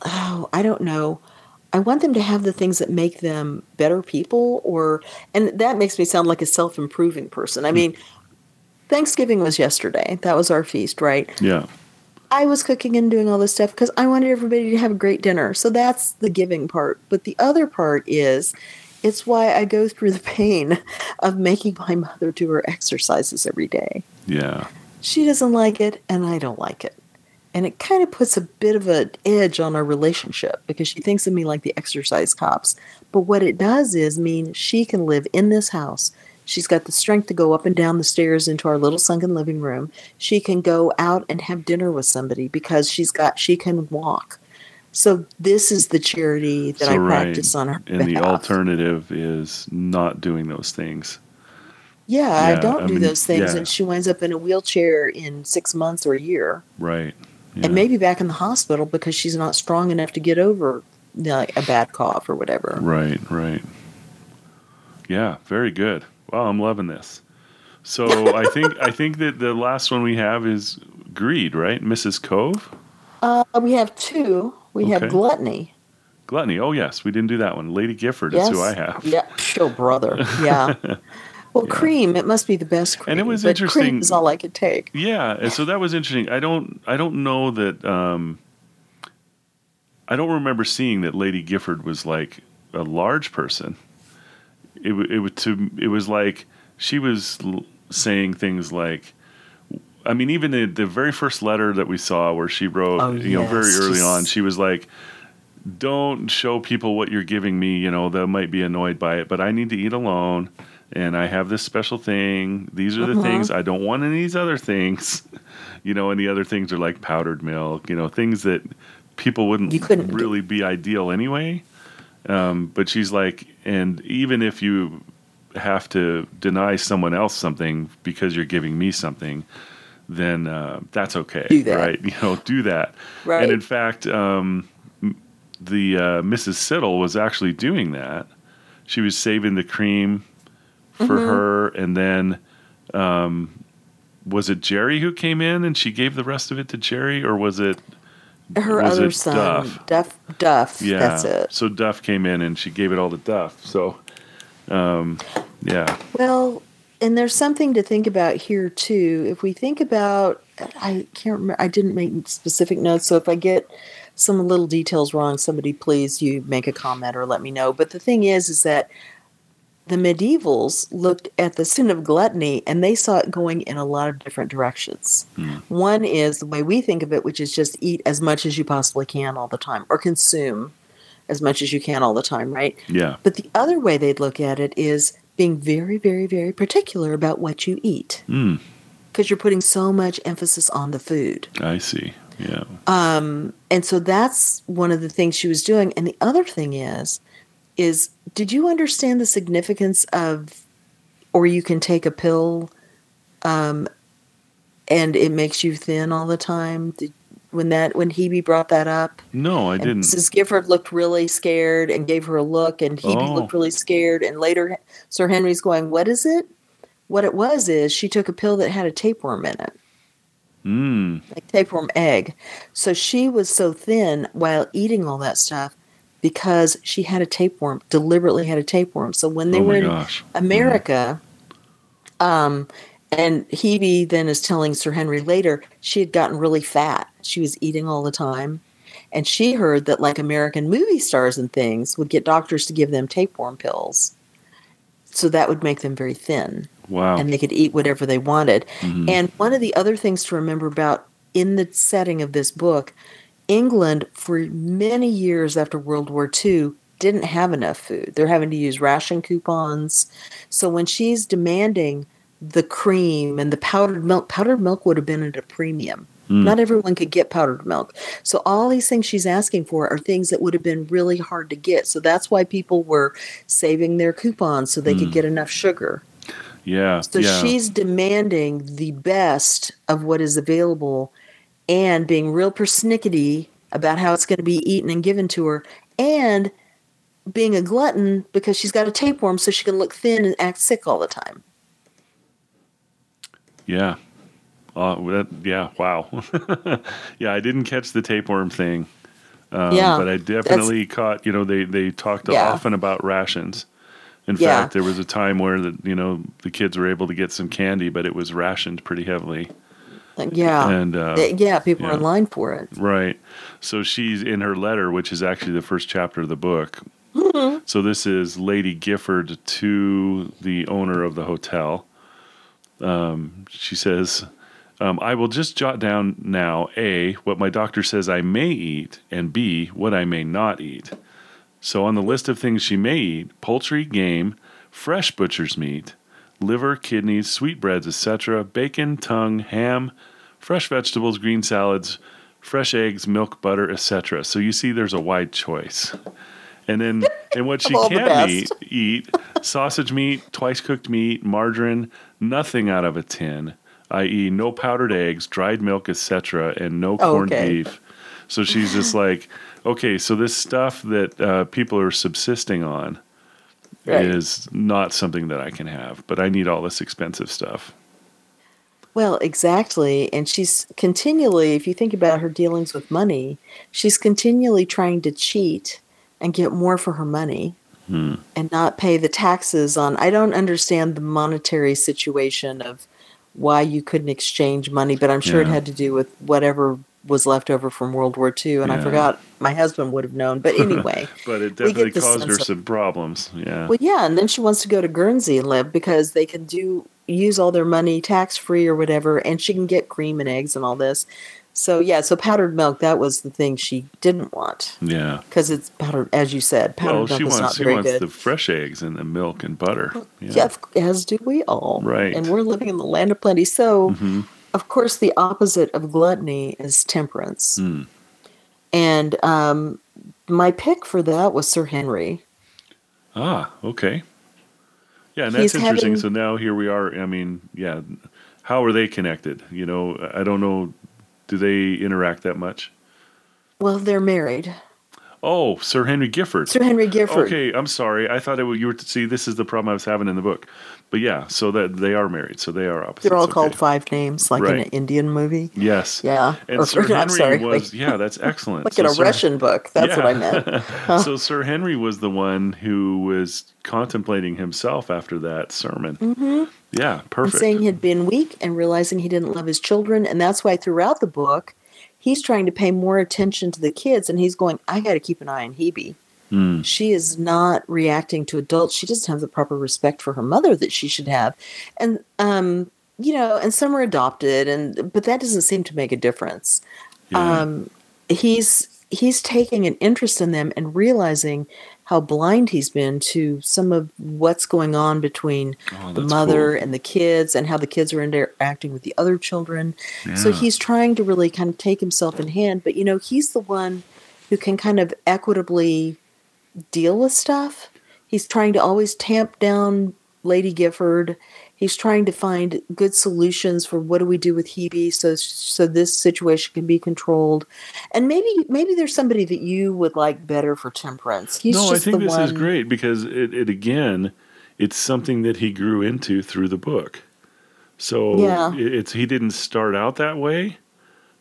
oh, I don't know. I want them to have the things that make them better people, or, and that makes me sound like a self improving person. I mean, Thanksgiving was yesterday. That was our feast, right? Yeah. I was cooking and doing all this stuff because I wanted everybody to have a great dinner. So that's the giving part. But the other part is it's why I go through the pain <laughs> of making my mother do her exercises every day. Yeah. She doesn't like it, and I don't like it. And it kind of puts a bit of an edge on our relationship because she thinks of me like the exercise cops. But what it does is mean she can live in this house. She's got the strength to go up and down the stairs into our little sunken living room. She can go out and have dinner with somebody because she's got she can walk. So this is the charity that I right. practice on her And the alternative is not doing those things. yeah, I don't I do mean, those things, yeah. and she winds up in a wheelchair in six months or a year. Right. Yeah. and maybe back in the hospital because she's not strong enough to get over like a bad cough or whatever. Right, right. Yeah, very good. Wow, I'm loving this. So I think I think that the last one we have is greed, right? Mrs. Cove, Uh, we have two. We have gluttony. gluttony. Oh yes, we didn't do that one. Lady Gifford is who I have. Yeah, show brother. <laughs> Yeah. Well, cream. It must be the best cream. And it was interesting- Cream is all I could take. Yeah, and so that was interesting. I don't I don't know that um, I don't remember seeing that Lady Gifford was like a large person. It it was to it was like she was saying things like I mean, even the, the very first letter that we saw where she wrote, Oh, you know, very early just- on, she was like, don't show people what you're giving me. You know, they might be annoyed by it, but I need to eat alone. And I have this special thing. These are the Uh-huh. things I don't want any of these other things. <laughs> You know, and the other things are like powdered milk, you know, things that people wouldn't You couldn't really be ideal anyway. Um, but she's like, and even if you have to deny someone else something because you're giving me something, then uh, that's okay, Do that. right? <laughs> You know, do that. Right. And in fact, um, the uh, Mrs. Siddle was actually doing that. She was saving the cream for Mm-hmm. her, and then um, was it Jerry who came in and she gave the rest of it to Jerry, or was it? Her other son, Duff? Duff. Duff. Yeah, That's it. So Duff came in and she gave it all to Duff. So, um, yeah, Well, and there's something to think about here too. If we think about, I can't remember. I didn't make specific notes, so if I get some little details wrong, somebody please you make a comment or let me know. But the thing is, is that the medievals looked at the sin of gluttony and they saw it going in a lot of different directions. One is the way we think of it, which is just eat as much as you possibly can all the time, or consume as much as you can all the time, right? yeah, But the other way they'd look at it is being very, very, very particular about what you eat mm, because you're putting so much emphasis on the food. I see. Yeah, Um, and so that's one of the things she was doing. And the other thing is, is did you understand the significance of, or you can take a pill, um, and it makes you thin all the time? Did, when that when Hebe brought that up, no, I and didn't. Mrs. Gifford looked really scared and gave her a look, and Hebe Oh. looked really scared. And later, Sir Henry's going, "What is it?" What it was is she took a pill that had a tapeworm in it, Mm, like tapeworm egg. So she was so thin while eating all that stuff because she had a tapeworm, deliberately had a tapeworm. So when they oh were in gosh. America, um, and Hebe then is telling Sir Henry later she had gotten really fat. She was eating all the time. And she heard that, like American movie stars and things, would get doctors to give them tapeworm pills. So that would make them very thin Wow. and they could eat whatever they wanted. Mhm. And one of the other things to remember about in the setting of this book, England, for many years after World War II, didn't have enough food. They're having to use ration coupons. So when she's demanding the cream and the powdered milk, powdered milk would have been at a premium. Mm. Not everyone could get powdered milk. So all these things she's asking for are things that would have been really hard to get. So that's why people were saving their coupons so they could Mm. get enough sugar. yeah. So yeah. she's demanding the best of what is available and being real persnickety about how it's going to be eaten and given to her and being a glutton because she's got a tapeworm so she can look thin and act sick all the time. Yeah. Uh, that, yeah. Wow. <laughs> yeah, I didn't catch the tapeworm thing. Um, Yeah, But I definitely caught, you know, they, they talked Yeah. often about rations. In Yeah. fact, there was a time where the, you know, the kids were able to get some candy, but it was rationed pretty heavily. Yeah. And, uh, yeah, people yeah. are in line for it. Right. So she's in her letter, which is actually the first chapter of the book. Mm-hmm. So this is Lady Gifford to the owner of the hotel. Um, she says, um, I will just jot down now A, what my doctor says I may eat, and B, what I may not eat. So on the list of things she may eat, poultry, game, fresh butcher's meat, liver, kidneys, sweetbreads, etc., bacon, tongue, ham, fresh vegetables, green salads, fresh eggs, milk, butter, etc. So you see there's a wide choice. And then and what she <laughs> can eat, eat sausage meat, twice cooked meat, margarine, nothing out of a tin, i.e. no powdered eggs, dried milk, etc., and no corned Okay. beef. So she's just like, okay, so this stuff that uh, people are subsisting on Right. is not something that I can have, but I need all this expensive stuff. Well, exactly. And she's continually, if you think about her dealings with money, she's continually trying to cheat and get more for her money Hmm. and not pay the taxes on. I don't understand the monetary situation of why you couldn't exchange money, but I'm sure it had to do with whatever was left over from World War II. And I forgot my husband would have known. But <laughs> anyway. But it definitely caused her of- some problems. Yeah. Well, yeah, and then she wants to go to Guernsey and live because they can do use all their money tax free or whatever, and she can get cream and eggs and all this. So yeah, so powdered milk that was the thing she didn't want Yeah. because it's powdered, as you said, powdered Well, milk she is not wants she very wants good. the fresh eggs and the milk and butter. Yeah, of- as do we all. Right. And we're living in the land of plenty. So, hmm of course, the opposite of gluttony is temperance. Mm. And um, my pick for that was Sir Henry. Ah, okay. Yeah, and He's that's interesting. having- So now here we are. I mean, yeah, how are they connected? You know, I don't know. Do they interact that much? Well, they're married. Oh, Sir Henry Gifford. Sir Henry Gifford. Okay, I'm sorry. I thought it was, you were to see. This is the problem I was having in the book. But yeah, so that they are married. So they are opposites. They're all okay. called five names, like in an Indian movie. Yes. Yeah. And Or- Sir no, <laughs> I'm Henry sorry, was like- <laughs> yeah, that's excellent. Like So in a Sir- Russian book. That's what I meant. <laughs> Yeah. so Sir Henry was the one who was contemplating himself after that sermon. hmm Yeah, And perfect. saying he'd been weak and realizing he didn't love his children. And that's why throughout the book, he's trying to pay more attention to the kids. And he's going, I got to keep an eye on Hebe. Mm, She is not reacting to adults. She doesn't have the proper respect for her mother that she should have. And, um, you know, and some are adopted, and but that doesn't seem to make a difference. yeah. um, he's he's taking an interest in them and realizing how blind he's been to some of what's going on between Oh, the mother cool. and the kids and how the kids are interacting with the other children so he's trying to really kind of take himself in hand but you know he's the one who can kind of equitably deal with stuff. He's trying to always tamp down lady gifford. He's trying to find good solutions for what do we do with Hebe so so this situation can be controlled. And maybe maybe there's somebody that you would like better for temperance. He's no, I think this one is great because it, it again, it's something that he grew into through the book. So Yeah. it's he didn't start out that way,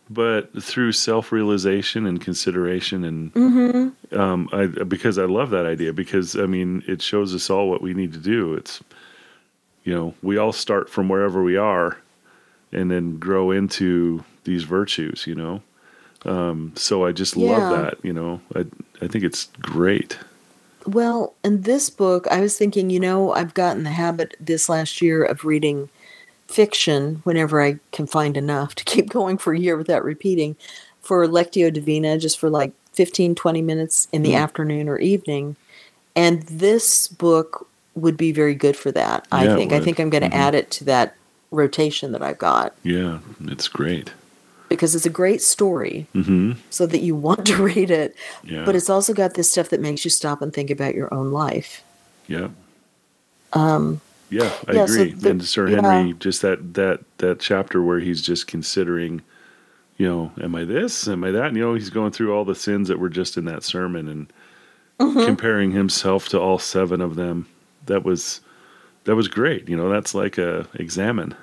but through self-realization and consideration and Mhm. um, I because I love that idea because I mean it shows us all what we need to do. It's you know we all start from wherever we are, and then grow into these virtues. You know, um, so I just Yeah. love that. You know, I I think it's great. Well, in this book, I was thinking, you know, I've gotten the habit this last year of reading fiction whenever I can find enough to <laughs> keep going for a year without repeating for Lectio Divina, just for like 15, 20 minutes in the Mm. afternoon or evening. And this book would be very good for that, I Yeah, it think. I think I'm going to Mhm. add it to that rotation that I've got Yeah, it's great. because it's a great story hmm so that you want to <laughs> read it. Yeah, But it's also got this stuff that makes you stop and think about your own life. yeah, Um, yeah. I Yeah, so agree. the- and Sir yeah. Henry, just that that that chapter where he's just considering, you know, am I this? Am I that? And, you know, he's going through all the sins that were just in that sermon and mhm. comparing himself to all seven of them. That was that was great. You know, that's like a examen.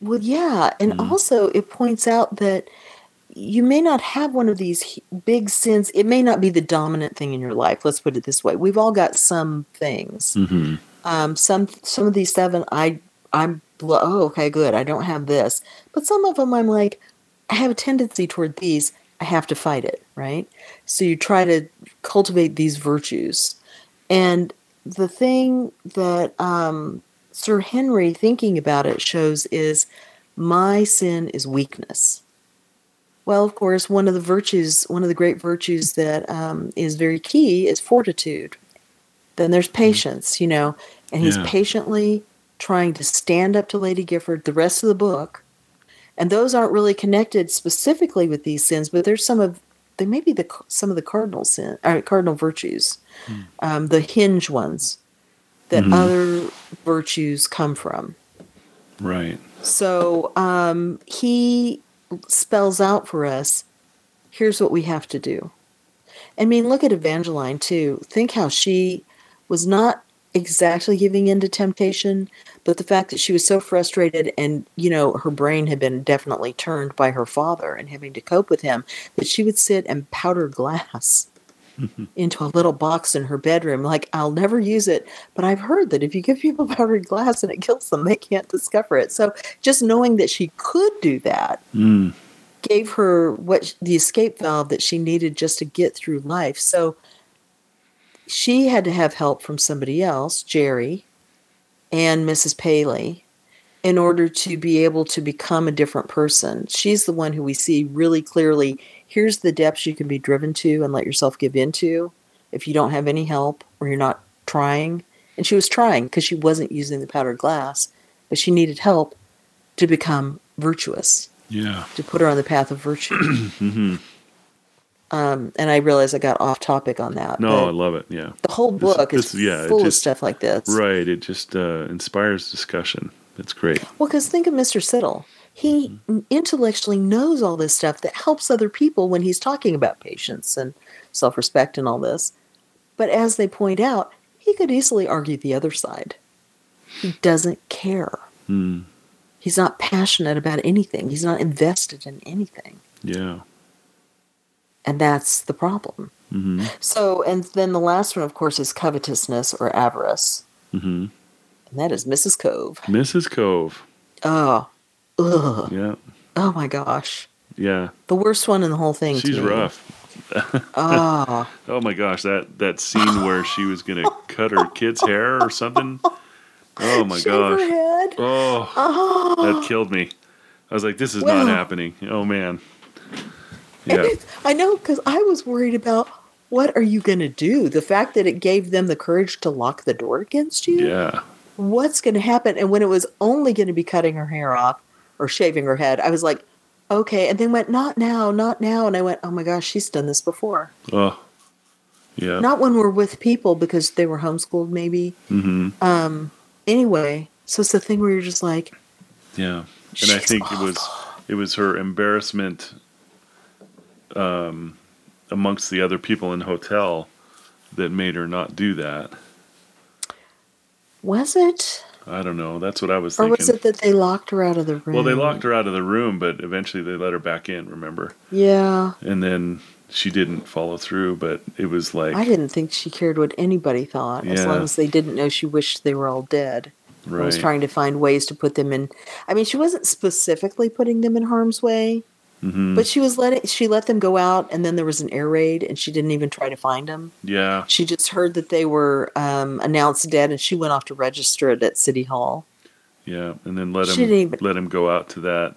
Well, yeah, and Mhm. also it points out that you may not have one of these big sins. It may not be the dominant thing in your life. Let's put it this way: we've all got some things. hmm Um, some some of these seven, I I'm oh okay good. I don't have this, but some of them I'm like I have a tendency toward these. I have to fight it, right? So you try to cultivate these virtues, and the thing that um, Sir Henry thinking about it shows is my sin is weakness. Well, of course, one of the virtues, one of the great virtues that um, is very key is fortitude. Then there's patience, you know, and he's Yeah. patiently trying to stand up to Lady Gifford the rest of the book. And those aren't really connected specifically with these sins, but there's some of they may be the some of the cardinal sin, or cardinal virtues, um, the hinge ones that Mhm. other virtues come from. Right. So um, he spells out for us here's what we have to do. I mean, look at Evangeline, too. Think how she was not exactly giving in to temptation, but the fact that she was so frustrated and, you know, her brain had been definitely turned by her father and having to cope with him, that she would sit and powder glass <laughs> into a little box in her bedroom. Like, I'll never use it, but I've heard that if you give people <laughs> powdered glass and it kills them, they can't discover it. So just knowing that she could do that Mm. gave her what the escape valve that she needed just to get through life. So she had to have help from somebody else, Jerry, and Mrs. Paley in order to be able to become a different person. She's the one who we see really clearly. Here's the depths you can be driven to and let yourself give into if you don't have any help or you're not trying. And she was trying because she wasn't using the powdered glass, but she needed help to become virtuous, Yeah. to put her on the path of virtue. <clears throat> hmm um, and I realize I got off topic on that. No, I love it. Yeah. the whole book this- is yeah, full of just- stuff like this. Right. It just uh, inspires discussion. That's great. Well, because think of Mr. Siddle. He intellectually knows all this stuff that helps other people when he's talking about patience and self respect and all this. But as they point out, he could easily argue the other side. He doesn't care. Mm. He's not passionate about anything, he's not invested in anything. Yeah. And that's the problem. hmm So, and then the last one, of course, is covetousness or avarice. hmm And that is Mrs. Cove. Mrs. Cove. Oh, ugh. Yeah. Oh my gosh. Yeah. The worst one in the whole thing. She's rough. Oh, <laughs> Oh my gosh, that that scene where she was gonna <laughs> cut her kid's hair or something. Oh my shave gosh. Oh, Oh, that killed me. I was like, this is Well- not happening. Oh man. Yeah. I know because I was worried about what are you going to do? The fact that it gave them the courage to lock the door against you. Yeah. What's going to happen? And when it was only going to be cutting her hair off or shaving her head, I was like, okay. And then went, not now, not now. And I went, oh my gosh, she's done this before. Oh. Yeah. Not when we're with people because they were homeschooled, maybe. hmm Um. Anyway, so it's the thing where you're just like, Yeah. And I think it was it was her embarrassment um amongst the other people in the hotel that made her not do that. was it? I don't know. That's what I was Or thinking. was it that they locked her out of the room? well, they locked her out of the room, but eventually they let her back in, remember? Yeah. And then she didn't follow through, but it was like I didn't think she cared what anybody thought, as long as they didn't know she wished they were all dead. I was trying to find ways to put them in. I mean, she wasn't specifically putting them in harm's way, hmm but she was letting she let them go out, and then there was an air raid, and she didn't even try to find them. Yeah. She just heard that they were um, announced dead, and she went off to register it at City Hall. Yeah, and then let She him even- let him go out to that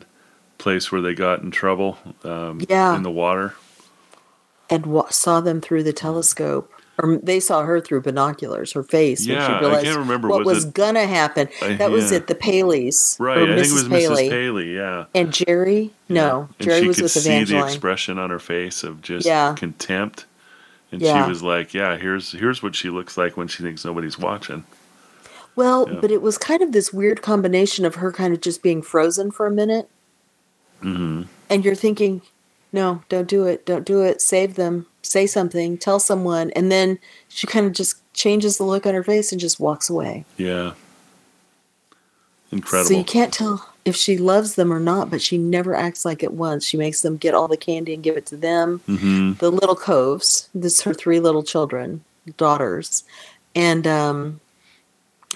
place where they got in trouble um, Yeah. in the water. and wa- saw them through the telescope. Or they saw her through binoculars, her face. Yeah, she I realized can't remember, what was was, gonna happen. That was yeah. it. The Paleys, Right, I think it was Paley. Mrs. Paley. Yeah, And Jerry? No, and Jerry she was could with see the expression on her face of just Yeah. contempt, and Yeah. she was like, "Yeah, here's here's what she looks like when she thinks nobody's watching." well, Yeah. but it was kind of this weird combination of her kind of just being frozen for a minute, hmm and you're thinking, "No, don't do it, don't do it. Save them. Say something. Tell someone." And then she kind of just changes the look on her face and just walks away. Yeah, incredible. So you can't tell if she loves them or not, but she never acts like it once. She makes them get all the candy and give it to them. hmm the little coves. This her three little children, daughters, and um,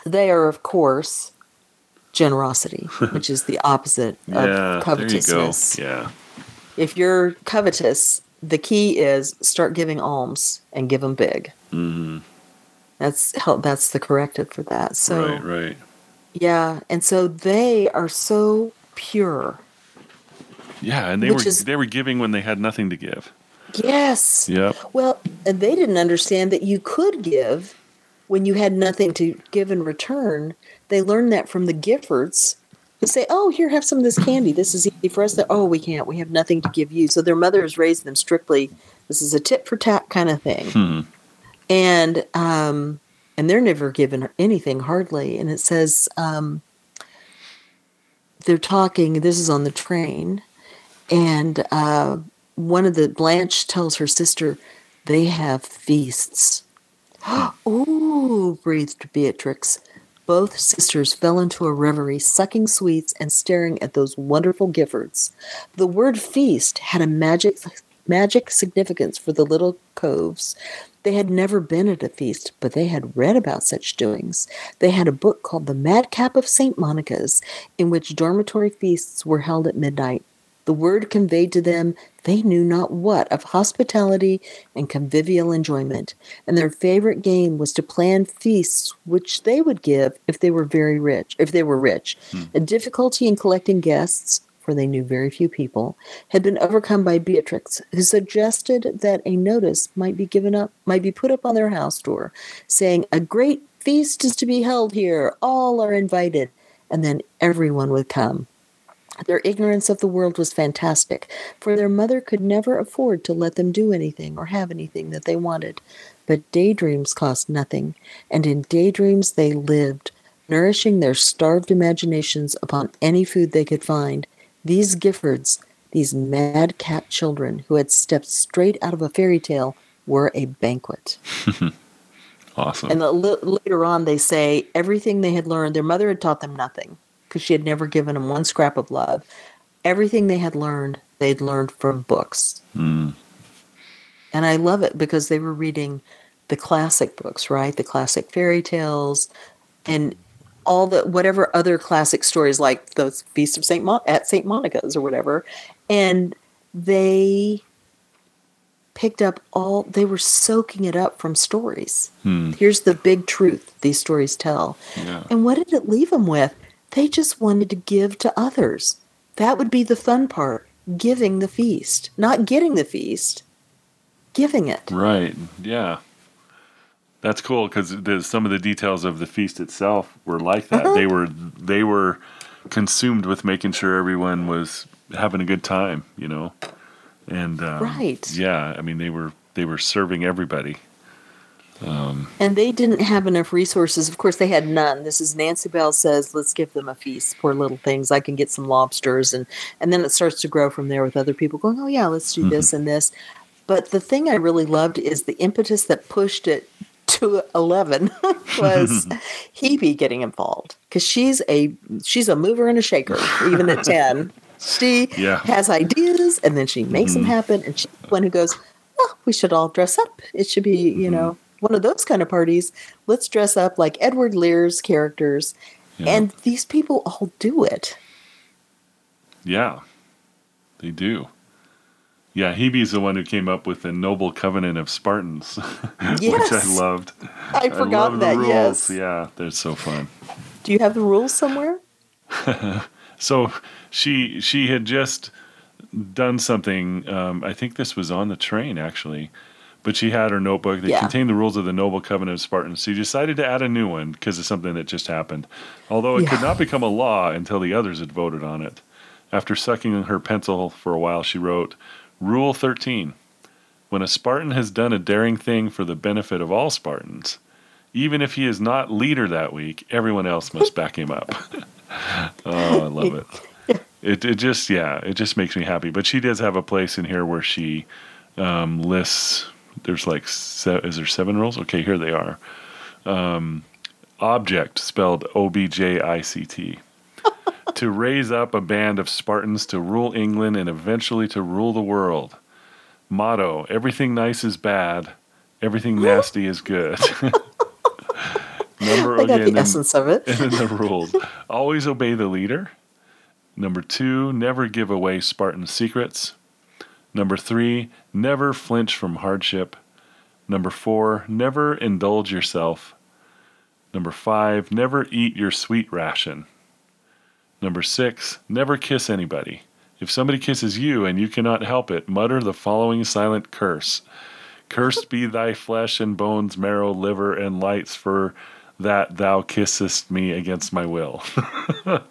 they are, of course, generosity, <laughs> which is the opposite of Yeah, of there you go. covetousness. Yeah, If you're covetous, the key is start giving alms and give them big. hmm That's how. That's the corrective for that. So right, right. yeah, and so they are so pure. Yeah, and they were is- they were giving when they had nothing to give. Yes. Yep. Well, and they didn't understand that you could give when you had nothing to give in return. They learned that from the Giffords who say, Oh, here, have some of this candy. This is easy for us. That, oh, we can't. We have nothing to give you. So their mother has raised them strictly. This is a tit for tat kind of thing. Hmm. And, um, and they're never given anything hardly. And it says, um, they're talking, this is on the train, and uh, one of the Blanche tells her sister, they have feasts. <gasps> oh, breathed Beatrix. Both sisters fell into a reverie, sucking sweets and staring at those wonderful Giffords. The word feast had a magic magic significance for the little coves. They had never been at a feast, but they had read about such doings. They had a book called The Madcap of St. Monica's, in which dormitory feasts were held at midnight. The word conveyed to them they knew not what of hospitality and convivial enjoyment, and their favorite game was to plan feasts which they would give if they were very rich, if they were rich. Hmm. A difficulty in collecting guests, for they knew very few people, had been overcome by Beatrix, who suggested that a notice might be given up, might be put up on their house door, saying, "A great feast is to be held here. All are invited," and then everyone would come. Their ignorance of the world was fantastic, for their mother could never afford to let them do anything or have anything that they wanted. But daydreams cost nothing, and in daydreams they lived, nourishing their starved imaginations upon any food they could find. These Giffords, these madcap children who had stepped straight out of a fairy tale, were a banquet. <laughs> Awesome. And the, later on, they say everything they had learned, their mother had taught them nothing because she had never given them one scrap of love. Everything they had learned, they'd learned from books. Mm. And I love it because they were reading the classic books, right? The classic fairy tales and all the whatever other classic stories like the Feast of Saint Mon- at Saint Monica's or whatever. And they picked up all they were soaking it up from stories. Hmm. Here's the big truth these stories tell. Yeah. And what did it leave them with? They just wanted to give to others. That would be the fun part giving the feast, not getting the feast, giving it. Right. Yeah. That's cool because some of the details of the feast itself were like that. Uh-huh. They were they were consumed with making sure everyone was having a good time, you know. And um, Right. Yeah, I mean they were they were serving everybody. Um, and they didn't have enough resources. Of course, they had none. This is Nancy Bell says, let's give them a feast. Poor little things. I can get some lobsters. And, and then it starts to grow from there with other people going, oh, yeah, let's do mm-hmm. this and this. But the thing I really loved is the impetus that pushed it to 11 <laughs> was <laughs> Hebe getting involved because she's a she's a mover and a shaker even at 10 she <laughs> Yeah. has ideas and then she makes them mm-hmm. happen and she's the one who goes oh we should all dress up it should be you mm-hmm. know one of those kind of parties let's dress up like edward lear's characters Yeah. and these people all do it Yeah, they do. Yeah, Hebe's the one who came up with the noble covenant of Spartans, <laughs> which I loved. i forgot love that the rules. yes Yeah, they're so fun. do you have the rules somewhere <laughs> So she she had just done something. Um, I think this was on the train actually, but she had her notebook that Yeah. contained the rules of the noble covenant of Spartans. She decided to add a new one because of something that just happened. Although it could not become a law until the others had voted on it. After sucking her pencil for a while, she wrote, "Rule thirteen: When a Spartan has done a daring thing for the benefit of all Spartans." Even if he is not leader that week, everyone else must back him up. <laughs> oh, I love it. It it just yeah, it just makes me happy. But she does have a place in here where she um, lists. There's like se- is there seven rules? Okay, here they are. Um, object spelled O B J I C T. <laughs> to raise up a band of Spartans to rule England and eventually to rule the world. Motto: Everything nice is bad. Everything nasty is good. <laughs> Number i got again, the essence of it and then the rules. <laughs> Always obey the leader. Number two, never give away Spartan secrets. Number three, never flinch from hardship. Number four, never indulge yourself. Number five, never eat your sweet ration. Number six, never kiss anybody. If somebody kisses you and you cannot help it, mutter the following silent curse Cursed be thy flesh and bones, marrow, liver, and lights, for that thou kissest me against my will. <laughs>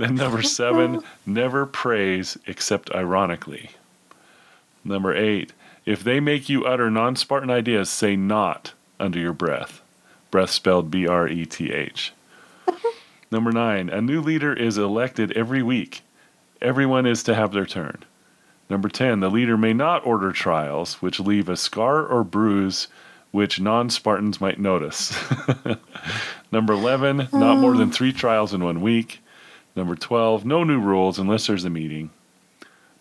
then number <laughs> seven, never praise except ironically. Number eight, if they make you utter non Spartan ideas, say not under your breath. Breath spelled B R E T H. <laughs> Number nine, a new leader is elected every week. Everyone is to have their turn. Number 10, the leader may not order trials which leave a scar or bruise which non Spartans might notice. <laughs> Number 11, not more than three trials in one week. Number 12, no new rules unless there's a meeting.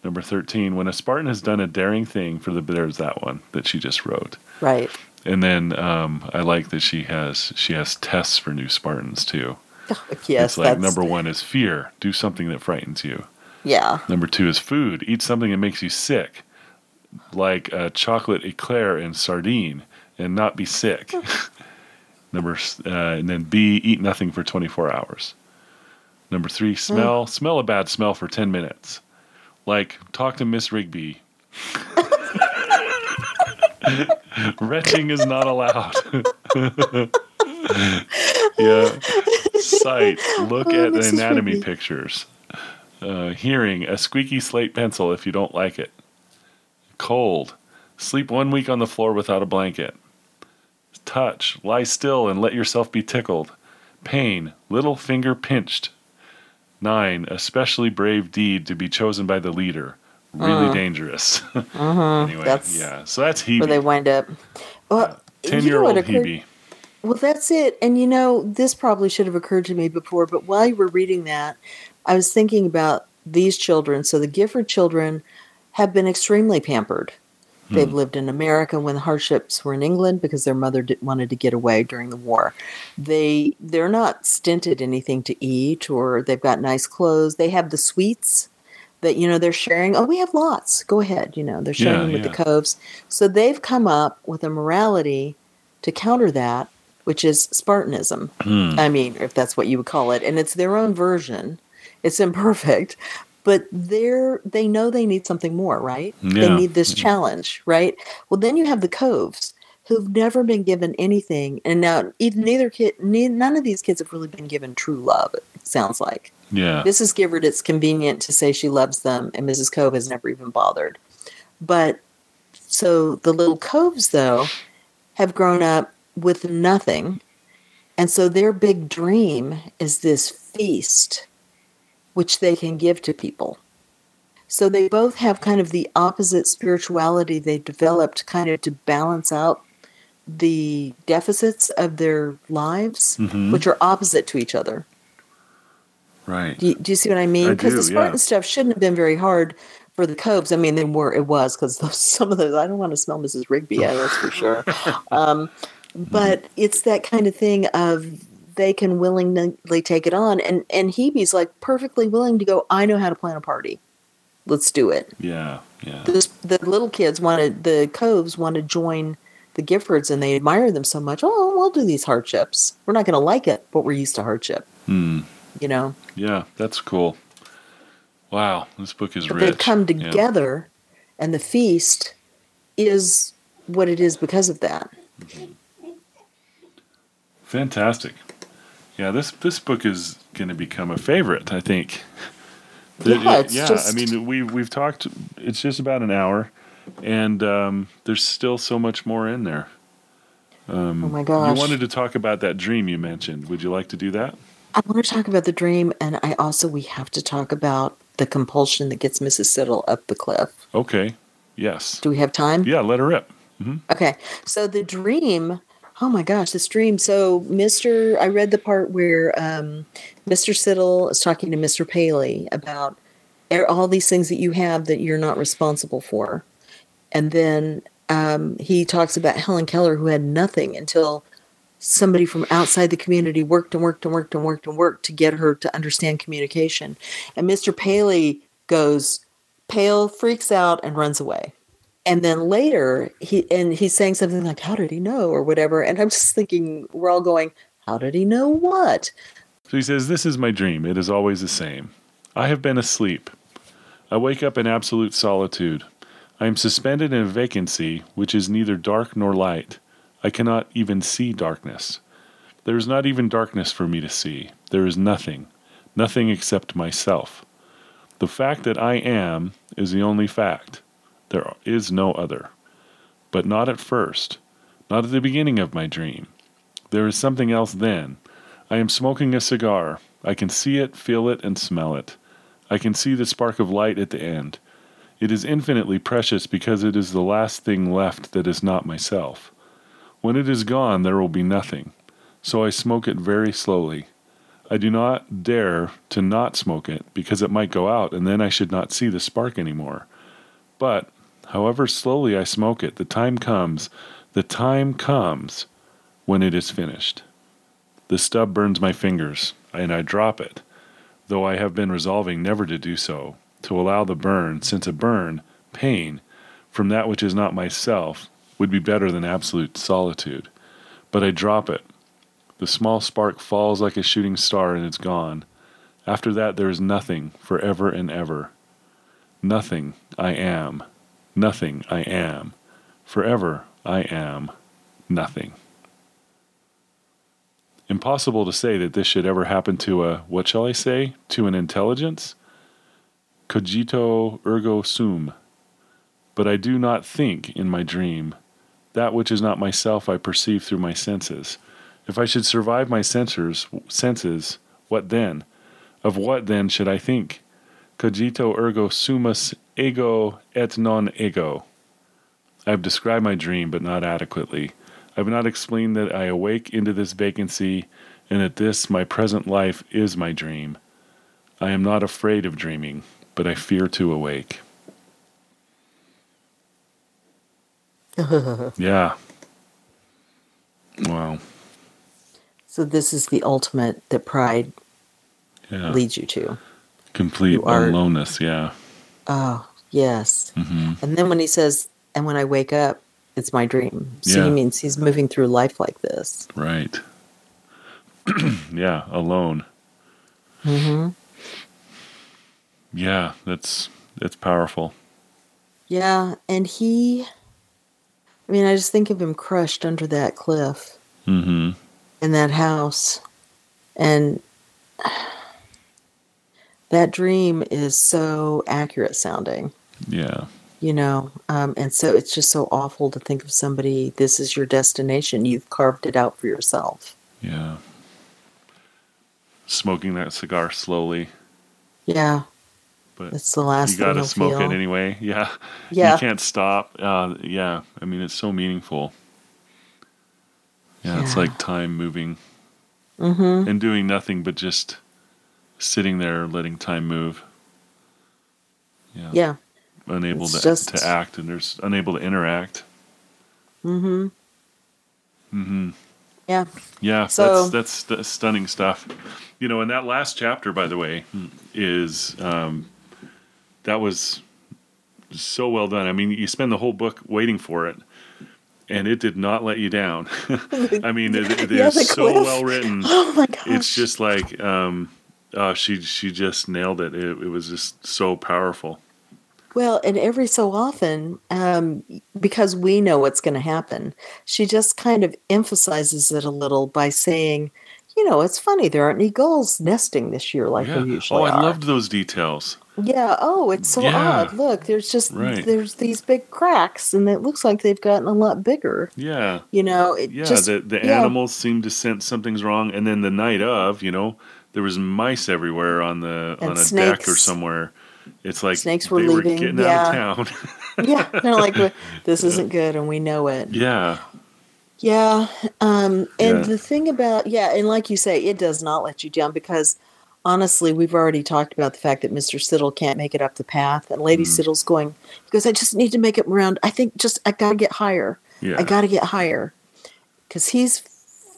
Number 13, when a Spartan has done a daring thing for the, there's that one that she just wrote. right And then um, I like that she has she has tests for new Spartans too. <laughs> yes it's like number one is fear. Do something that frightens you. Yeah. Number two is food. Eat something that makes you sick, like a chocolate eclair and sardine, and not be sick. <laughs> <laughs> Number uh, and then B, eat nothing for 24 hours. Number three, smell smell a bad smell for 10 minutes, like talk to Miss Rigby. <laughs> Retching is not allowed. <laughs> yeah. Sight. Look Oh, at the Mrs. anatomy Rigby. pictures. Uh, hearing. A squeaky slate pencil if you don't like it. Cold. Sleep one week on the floor without a blanket. Touch. Lie still and let yourself be tickled. Pain. Little finger pinched. Nine. Especially brave deed to be chosen by the leader. Really uh-huh. dangerous. <laughs> Uh-huh. anyway, that's yeah. So that's Where they wind up. Well, you know Ten-year-old what Hebe. Well, that's it. And you know, this probably should have occurred to me before, but while you were reading that, I was thinking about these children. So the Gifford children have been extremely pampered. They've lived in America when the hardships were in England because their mother did, wanted to get away during the war. They they're not stinted anything to eat or they've got nice clothes. They have the sweets that you know they're sharing. Oh, we have lots. Go ahead, you know, they're sharing Yeah, with yeah. the coves. So they've come up with a morality to counter that, which is Spartanism. Hmm. I mean, if that's what you would call it, and it's their own version. It's imperfect, but they're they know they need something more, right? They need this mm-hmm. challenge, right? Well, then you have the coves who've never been given anything, and now neither kid, ne- none of these kids have really been given true love. It sounds like Yeah. Mrs. Gifford, it's convenient to say she loves them, and Mrs. Cove has never even bothered. But so the little coves, though, have grown up with nothing. And so their big dream is this feast, which they can give to people. So they both have kind of the opposite spirituality they've developed kind of to balance out the deficits of their lives, Mhm. which are opposite to each other. Right. Do you, do you see what I mean? Because the Spartan yeah. stuff shouldn't have been very hard for the Coves. I mean, they were. It was because <laughs> some of those. I don't want to smell Mrs. Rigby. Yeah, that's for sure. <laughs> Um, but it's that kind of thing of they can willingly take it on, and and Hebe's like perfectly willing to go. I know how to plan a party. Let's do it. Yeah. Yeah. This, the little kids wanted the Coves want to join the Giffords, and they admire them so much. Oh, we'll do these hardships. We're not going to like it, but we're used to hardship. Hmm. You know. Yeah. That's cool. Wow. This book is but rich. they've come Yeah. together and the feast is what it is because of that Fantastic. Yeah, this this book is going to become a favorite. I think. <laughs> Yeah, yeah. just- I mean, we we've talked. It's just about an hour, and um, there's still so much more in there. oh my gosh You wanted to talk about that dream you mentioned. Would you like to do that? i want to talk about the dream and i also we have to talk about the compulsion that gets mrs siddle up the cliff Okay. Yes. do we have time Yeah. Let her rip. okay so the dream oh my gosh this dream. So mr i read the part where um, mr siddle is talking to mr paley about er- all these things that you have that you're not responsible for. And then um, he talks about helen keller who had nothing until somebody from outside the community worked and worked and worked and worked and worked to get her to understand communication. And mr paley goes pale freaks out and runs away and then later he and he's saying something like how did he know or whatever and i'm just thinking we're all going how did he know what So he says, This is my dream. It is always the same. I have been asleep. I wake up in absolute solitude. I am suspended in a vacancy which is neither dark nor light. I cannot even see darkness. There is not even darkness for me to see. There is nothing, nothing except myself. The fact that I am is the only fact. There is no other. But not at first, not at the beginning of my dream. There is something else then. I am smoking a cigar. I can see it, feel it, and smell it. I can see the spark of light at the end. It is infinitely precious because it is the last thing left that is not myself. When it is gone, there will be nothing. So I smoke it very slowly. I do not dare to not smoke it because it might go out and then I should not see the spark anymore. But, however slowly I smoke it, the time comes, the time comes when it is finished. The stub burns my fingers, and I drop it, though I have been resolving never to do so. to allow the burn, since a burn, pain, from that which is not myself, would be better than absolute solitude. But I drop it. The small spark falls like a shooting star and it's gone. After that, there is nothing forever and ever. Nothing I am. Nothing I am. Forever I am nothing. Impossible to say that this should ever happen to a, what shall I say, to an intelligence? Cogito ergo sum. But I do not think in my dream. That which is not myself I perceive through my senses. If I should survive my sensors, senses, what then? Of what then should I think? Cogito ergo sumus ego et non ego. I have described my dream, but not adequately. I have not explained that I awake into this vacancy, and that this, my present life, is my dream. I am not afraid of dreaming, but I fear to awake. <laughs> yeah. Wow. So this is the ultimate that pride Yeah. leads you to. Complete aloneness. Yeah. Oh, yes. hmm And then when he says, and when I wake up, it's my dream. So Yeah. he means he's moving through life like this. Right. <clears throat> yeah. Alone. Mm-hmm. Yeah. That's that's powerful. Yeah. And he, I mean, I just think of him crushed under that cliff Mm-hmm. in that house. And that dream is so accurate sounding. Yeah. you know um, and so it's just so awful to think of somebody this is your destination you've carved it out for yourself Yeah. Smoking that cigar slowly, yeah but it's the last you got to smoke feel. it anyway. Yeah. <laughs> yeah You can't stop. Uh, yeah. I mean, it's so meaningful. Yeah, It's like time moving mm-hmm and doing nothing but just sitting there, letting time move. Yeah. yeah Unable It's to, just- to act and there's unable to interact. mm-hmm Mm-hmm. yeah Yeah, So- that's, that's st- stunning stuff. You know, and that last chapter, by the way, is um, that was so well done. I mean, you spend the whole book waiting for it, and it did not let you down. <laughs> I mean, it, it <laughs> Yeah, is so well written. <laughs> oh my gosh It's just like um, uh, she she just nailed it. it. It was just so powerful. well and every so often um, because we know what's going to happen she just kind of emphasizes it a little by saying you know it's funny there aren't any gulls nesting this year like yeah. there usually Oh, I are loved those details. Yeah. Oh, it's so Yeah. odd. Look, there's just Right. there's these big cracks, and it looks like they've gotten a lot bigger. Yeah. You know, it Yeah, just the the yeah. animals seem to sense something's wrong, and then the night of, you know, there was mice everywhere on the And on a deck or somewhere. It's like Snakes were leaving, were getting yeah. out of town. <laughs> yeah, they're like this isn't good, and we know it. yeah, Yeah. Um, and Yeah. the thing about yeah, and like you say, it does not let you down because honestly, we've already talked about the fact that Mr. Siddle can't make it up the path, and Lady Mhm. Siddle's going because I just need to make it around. I think just I got to get higher. yeah, I got to get higher because he's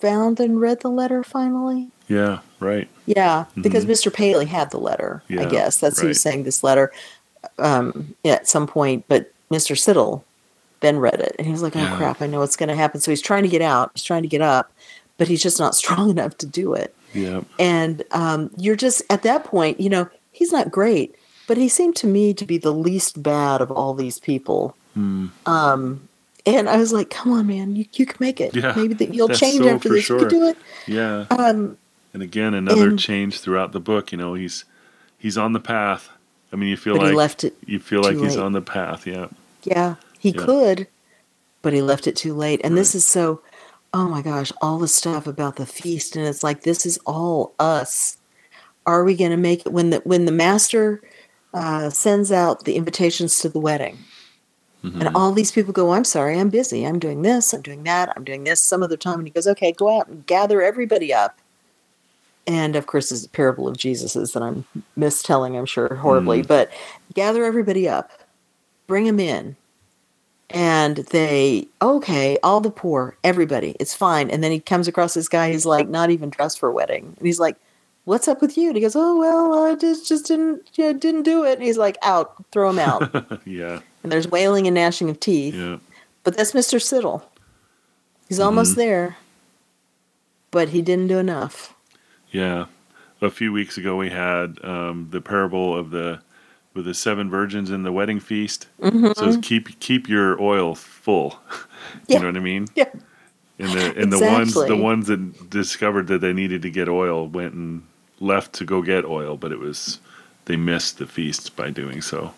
found and read the letter finally. yeah, right. Yeah, because Mhm. Mr. Paley had the letter. I guess that's was saying this letter um, yeah, at some point. But Mr. Siddle then read it, and he was like, "Oh Yeah. crap! I know what's going to happen." So he's trying to get out. He's trying to get up, but he's just not <laughs> strong enough to do it. Yeah, And um, you're just at that point, you know, he's not great, but he seemed to me to be the least bad of all these people. Hmm. Um, and I was like, "Come on, man, you, you can make it. Yeah, Maybe that you'll <laughs> change so after this. You sure. can do it." yeah. Um, And again, another and- change throughout the book. You know, he's he's on the path. I mean, you feel like left it you feel like too he's on the path. Yeah, Yeah, he Yeah. could, but he left it too late. And this is so, oh my gosh, all the stuff about the feast, and it's like this is all us. Are we going to make it when the when the master uh, sends out the invitations to the wedding, Mhm. and all these people go, "I'm sorry, I'm busy. I'm doing this. I'm doing that. I'm doing this some other time." And he goes, "Okay, go out and gather everybody up." And of course, this is a parable of Jesus's that I'm mistelling, I'm sure, horribly, Mm. but gather everybody up, bring them in, and they okay all the poor everybody it's fine and then he comes across this guy who's like not even dressed for a wedding and he's like what's up with you? And he goes, oh well, I just just didn't yeah, didn't do it. And he's like, out, throw him out. <laughs> yeah. and there's wailing and gnashing of teeth. Yeah. But that's Mr. Siddle. He's almost there, but he didn't do enough. Yeah. A few weeks ago, we had um, the parable of the with the seven virgins in the wedding feast. Mm-hmm. So it's keep keep your oil full. <laughs> you Yeah. know what I mean? Yeah. And the and the ones the ones that discovered that they needed to get oil went and left to go get oil, but it was they missed the feast by doing so.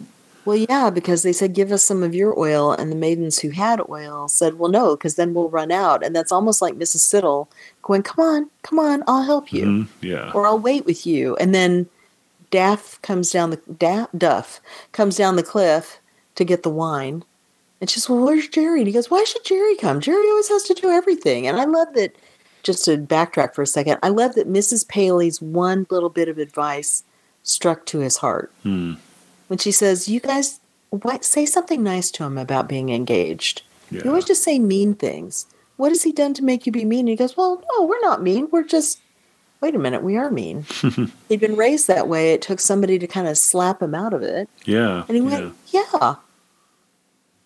Well, yeah, because they said, give us some of your oil. And the maidens who had oil said, well, no, because then we'll run out. And that's almost like Mrs. Siddle going, come on, come on, I'll help you. Mhm. Yeah. Or I'll wait with you. And then Daff comes down the, da- Duff comes down the cliff to get the wine. And she's, well, where's Jerry? And he goes, why should Jerry come? Jerry always has to do everything. And I love that, just to backtrack for a second, I love that Mrs. Paley's one little bit of advice struck to his heart Hmm. When she says, "You guys, what, say something nice to him about being engaged. Yeah. You always just say mean things. What has he done to make you be mean?" And he goes, "Well, no, we're not mean. We're just." Wait a minute, we are mean. <laughs> He'd been raised that way. It took somebody to kind of slap him out of it. yeah. And he yeah. went, Yeah,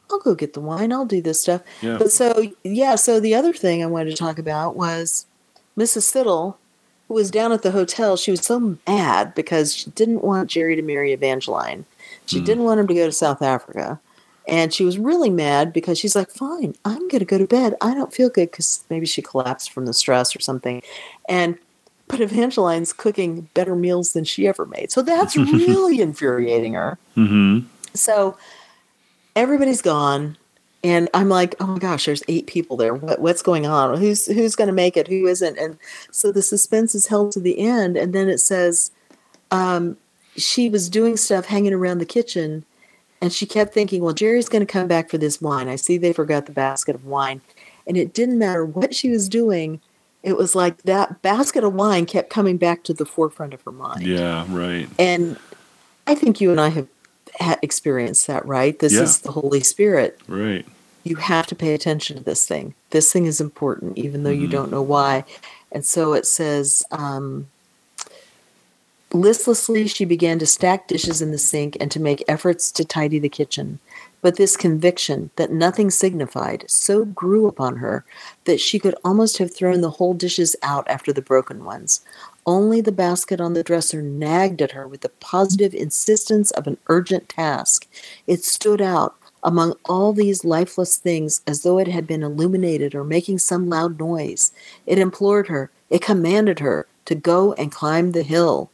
I'll go get the wine. I'll do this stuff. Yeah. But so, yeah, so the other thing I wanted to talk about was Mrs. Siddle, who was down at the hotel. She was so mad because she didn't want Jerry to marry Evangeline. She Hmm. didn't want him to go to South Africa. And she was really mad because she's like, fine, I'm going to go to bed. I don't feel good because maybe she collapsed from the stress or something. And but Evangeline's cooking better meals than she ever made. So that's <laughs> really infuriating her. hmm So everybody's gone, and I'm like, oh my gosh, there's eight people there. What, what's going on? Who's who's going to make it? Who isn't? And so the suspense is held to the end, and then it says um, she was doing stuff hanging around the kitchen, and she kept thinking, well, Jerry's going to come back for this wine. I see they forgot the basket of wine, and it didn't matter what she was doing. It was like that basket of wine kept coming back to the forefront of her mind. Yeah. Right. And I think you and I have ha- experienced that, right? This Yeah. is the Holy Spirit. Right. You have to pay attention to this thing. This thing is important, even though you Mhm. don't know why. And so it says, um, listlessly, she began to stack dishes in the sink and to make efforts to tidy the kitchen. But this conviction that nothing signified so grew upon her that she could almost have thrown the whole dishes out after the broken ones. Only the basket on the dresser nagged at her with the positive insistence of an urgent task. It stood out among all these lifeless things as though it had been illuminated or making some loud noise. It implored her, it commanded her to go and climb the hill.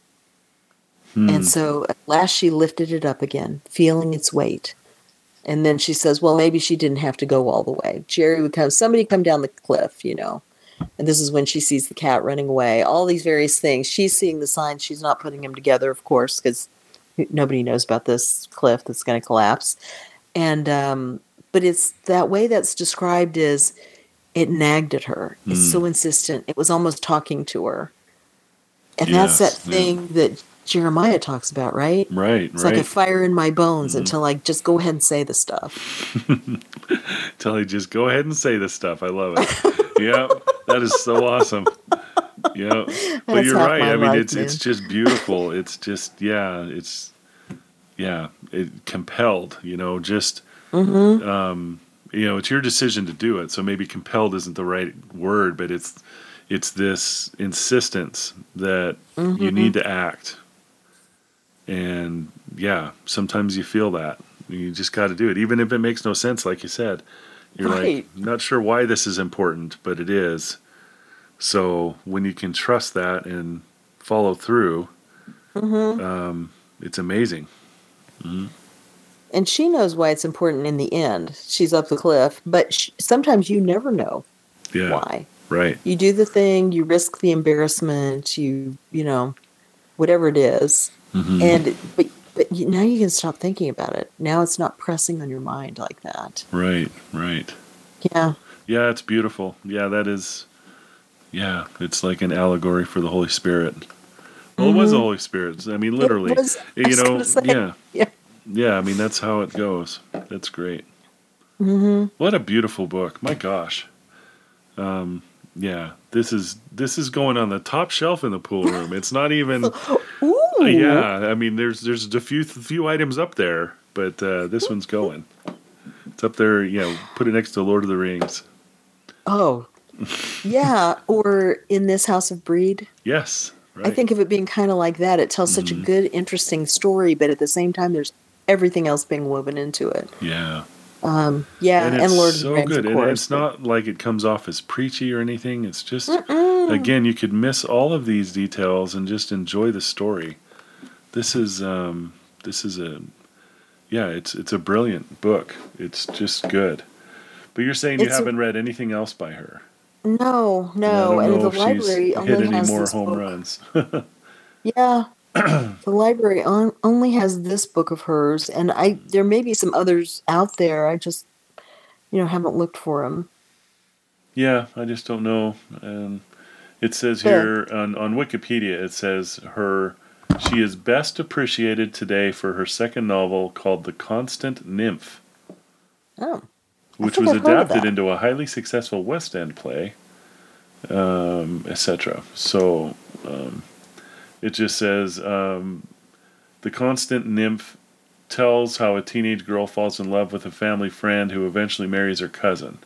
Hmm. And so at last she lifted it up again, feeling its weight. And then she says, Well, maybe she didn't have to go all the way. Jerry would come, somebody come down the cliff, you know. And this is when she sees the cat running away, all these various things. She's seeing the signs. She's not putting them together, of course, because nobody knows about this cliff that's going to collapse. And, um, but it's that way that's described is it nagged at her. It's Mm. so insistent. It was almost talking to her. And that's that Yes, yeah. thing that Jeremiah talks about, right? Right. It's right. like a fire in my bones Mhm. until I just go ahead and say the stuff. <laughs> Tell you just go ahead and say the stuff. I love it. yeah, that is so awesome. Yeah, but That's you're right. I mean, life, it's it's just beautiful. It's just yeah, it's yeah, it compelled. You know, just hmm um, you know, it's your decision to do it. So maybe compelled isn't the right word, but it's it's this insistence that you Mhm. need to act. And yeah, sometimes you feel that. You just got to do it, even if it makes no sense, like you said. You're Right. like, not sure why this is important, but it is. So when you can trust that and follow through, hmm um, it's amazing. And she knows why it's important in the end. She's up the cliff, but sh- sometimes you never know Yeah, why. right. You do the thing, you risk the embarrassment, you you know, whatever it is, Mhm. and but but now you can stop thinking about it. Now it's not pressing on your mind like that. right, right. Yeah, Yeah, it's beautiful. Yeah, that is. Yeah, it's like an allegory for the Holy Spirit. Well, it was the Mhm. Holy Spirit. I mean, literally. It was- you was know, say, yeah, <laughs> yeah. yeah. I mean, that's how it goes. That's great. hmm What a beautiful book. My gosh. Um, yeah, this is this is going on the top shelf in the pool room. It's not even. <laughs> Ooh. yeah, I mean, there's there's a few few items up there, but uh, this one's going. It's up there. You know, put it next to Lord of the Rings. Oh. yeah, or in this House of Brede. Yes, right. I think of it being kind of like that. It tells such Mm-hmm. a good, interesting story, but at the same time, there's everything else being woven into it. Yeah. Um, yeah, and and, Lord of so the Rings, good. of And course. it's not like it comes off as preachy or anything. It's just again, you could miss all of these details and just enjoy the story. This is um, this is a yeah, it's it's a brilliant book. It's just good. But you're saying you It's a- haven't read anything else by her. no, And no, and know the library hit only any has more this home book. runs. <laughs> Yeah. The library on, only has this book of hers, and I there may be some others out there. I just, you know, haven't looked for them. Yeah, I just don't know. Um, it says Yeah. here on, on Wikipedia, it says her she is best appreciated today for her second novel called The Constant Nymph, Oh, which was I've adapted into a highly successful West End play, um, etc. So um, it just says um, The Constant Nymph tells how a teenage girl falls in love with a family friend who eventually marries her cousin.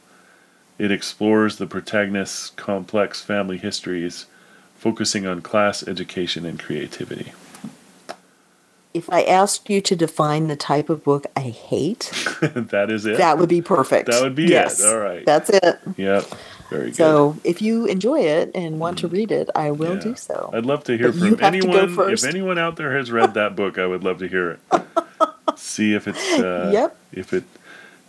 It explores the protagonist's complex family histories, focusing on class, education, and creativity. if I asked you to define the type of book I hate, <laughs> that is it. that would be perfect. That would be it. yes, All right. That's it. yep. Very good. So if you enjoy it and want to read it, I will Yeah. do so. I'd love to hear But from have to go anyone. If anyone out there has read that book, I would love to hear it. <laughs> See if it's uh, Yep. if it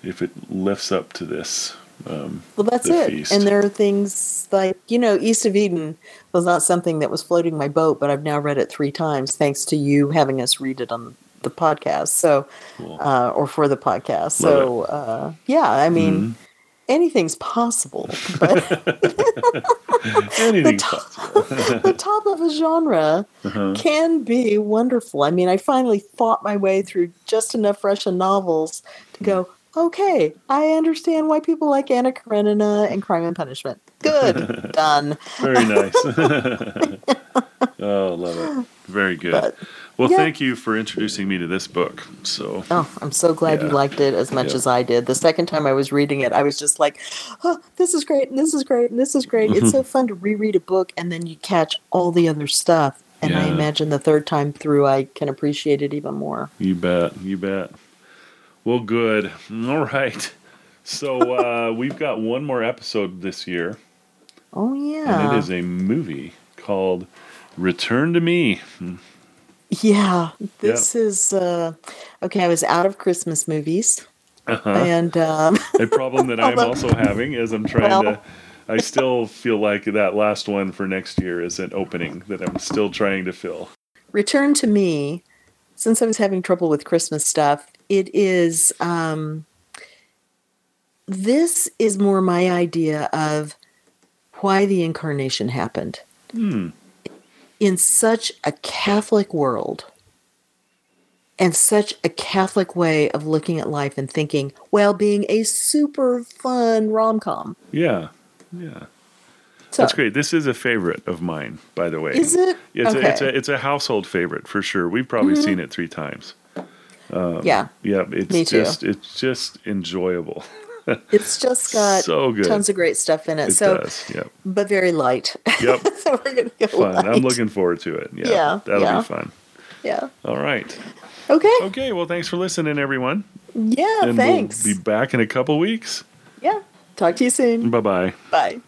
if it lifts up to this. Um, Well, that's it. feast. And there are things like, you know, East of Eden was not something that was floating my boat, but I've now read it three times thanks to you having us read it on the podcast. So, Cool. uh, or for the podcast. So, uh, yeah, I mean, Mm-hmm. Anything's possible, but <laughs> anything top- possible. <laughs> the top of a genre Uh-huh. can be wonderful. I mean, I finally fought my way through just enough Russian novels to go, okay, I understand why people like Anna Karenina and Crime and Punishment. Good, <laughs> done. Very nice. oh, love it. Very good. But, well, yeah. thank you for introducing me to this book. So, Oh, I'm so glad you liked it as much Yeah. as I did. The second time I was reading it, I was just like, oh, this is great, and this is great, and this is great. Mm-hmm. It's so fun to reread a book and then you catch all the other stuff. And I imagine the third time through, I can appreciate it even more. you bet. You bet. Well, good. <laughs> All right. So, uh, we've got one more episode this year, Oh, and yeah. it is a movie called Return to Me. Yeah. This is, uh, okay, I was out of Christmas movies. Uh-huh. And, um, a problem that I'm <laughs> also having is I'm trying Well- to. I still feel like that last one for next year is an opening that I'm still trying to fill. return to me since i was having trouble with christmas stuff it is um this is more my idea of why the incarnation happened Hmm. In such a catholic world and such a catholic way of looking at life and thinking while being a super fun rom-com Yeah. Yeah. so That's great. This is a favorite of mine, by the way. is it It's, okay a, it's a it's a household favorite for sure. We've probably mm-hmm. seen it three times. Um, yeah Yeah, it's Me too. just it's just enjoyable. <laughs> <laughs> it's just got So good. tons of great stuff in it, It so does. Yep. but very light Yep. <laughs> so we're gonna go Fun. light. I'm looking forward to it. Yeah. Yeah, That'll yeah. be fun. Yeah. All right. Okay. Okay. Well, thanks for listening, everyone. Yeah. and thanks. we'll be back in a couple weeks. yeah. Talk to you soon. Bye bye. Bye.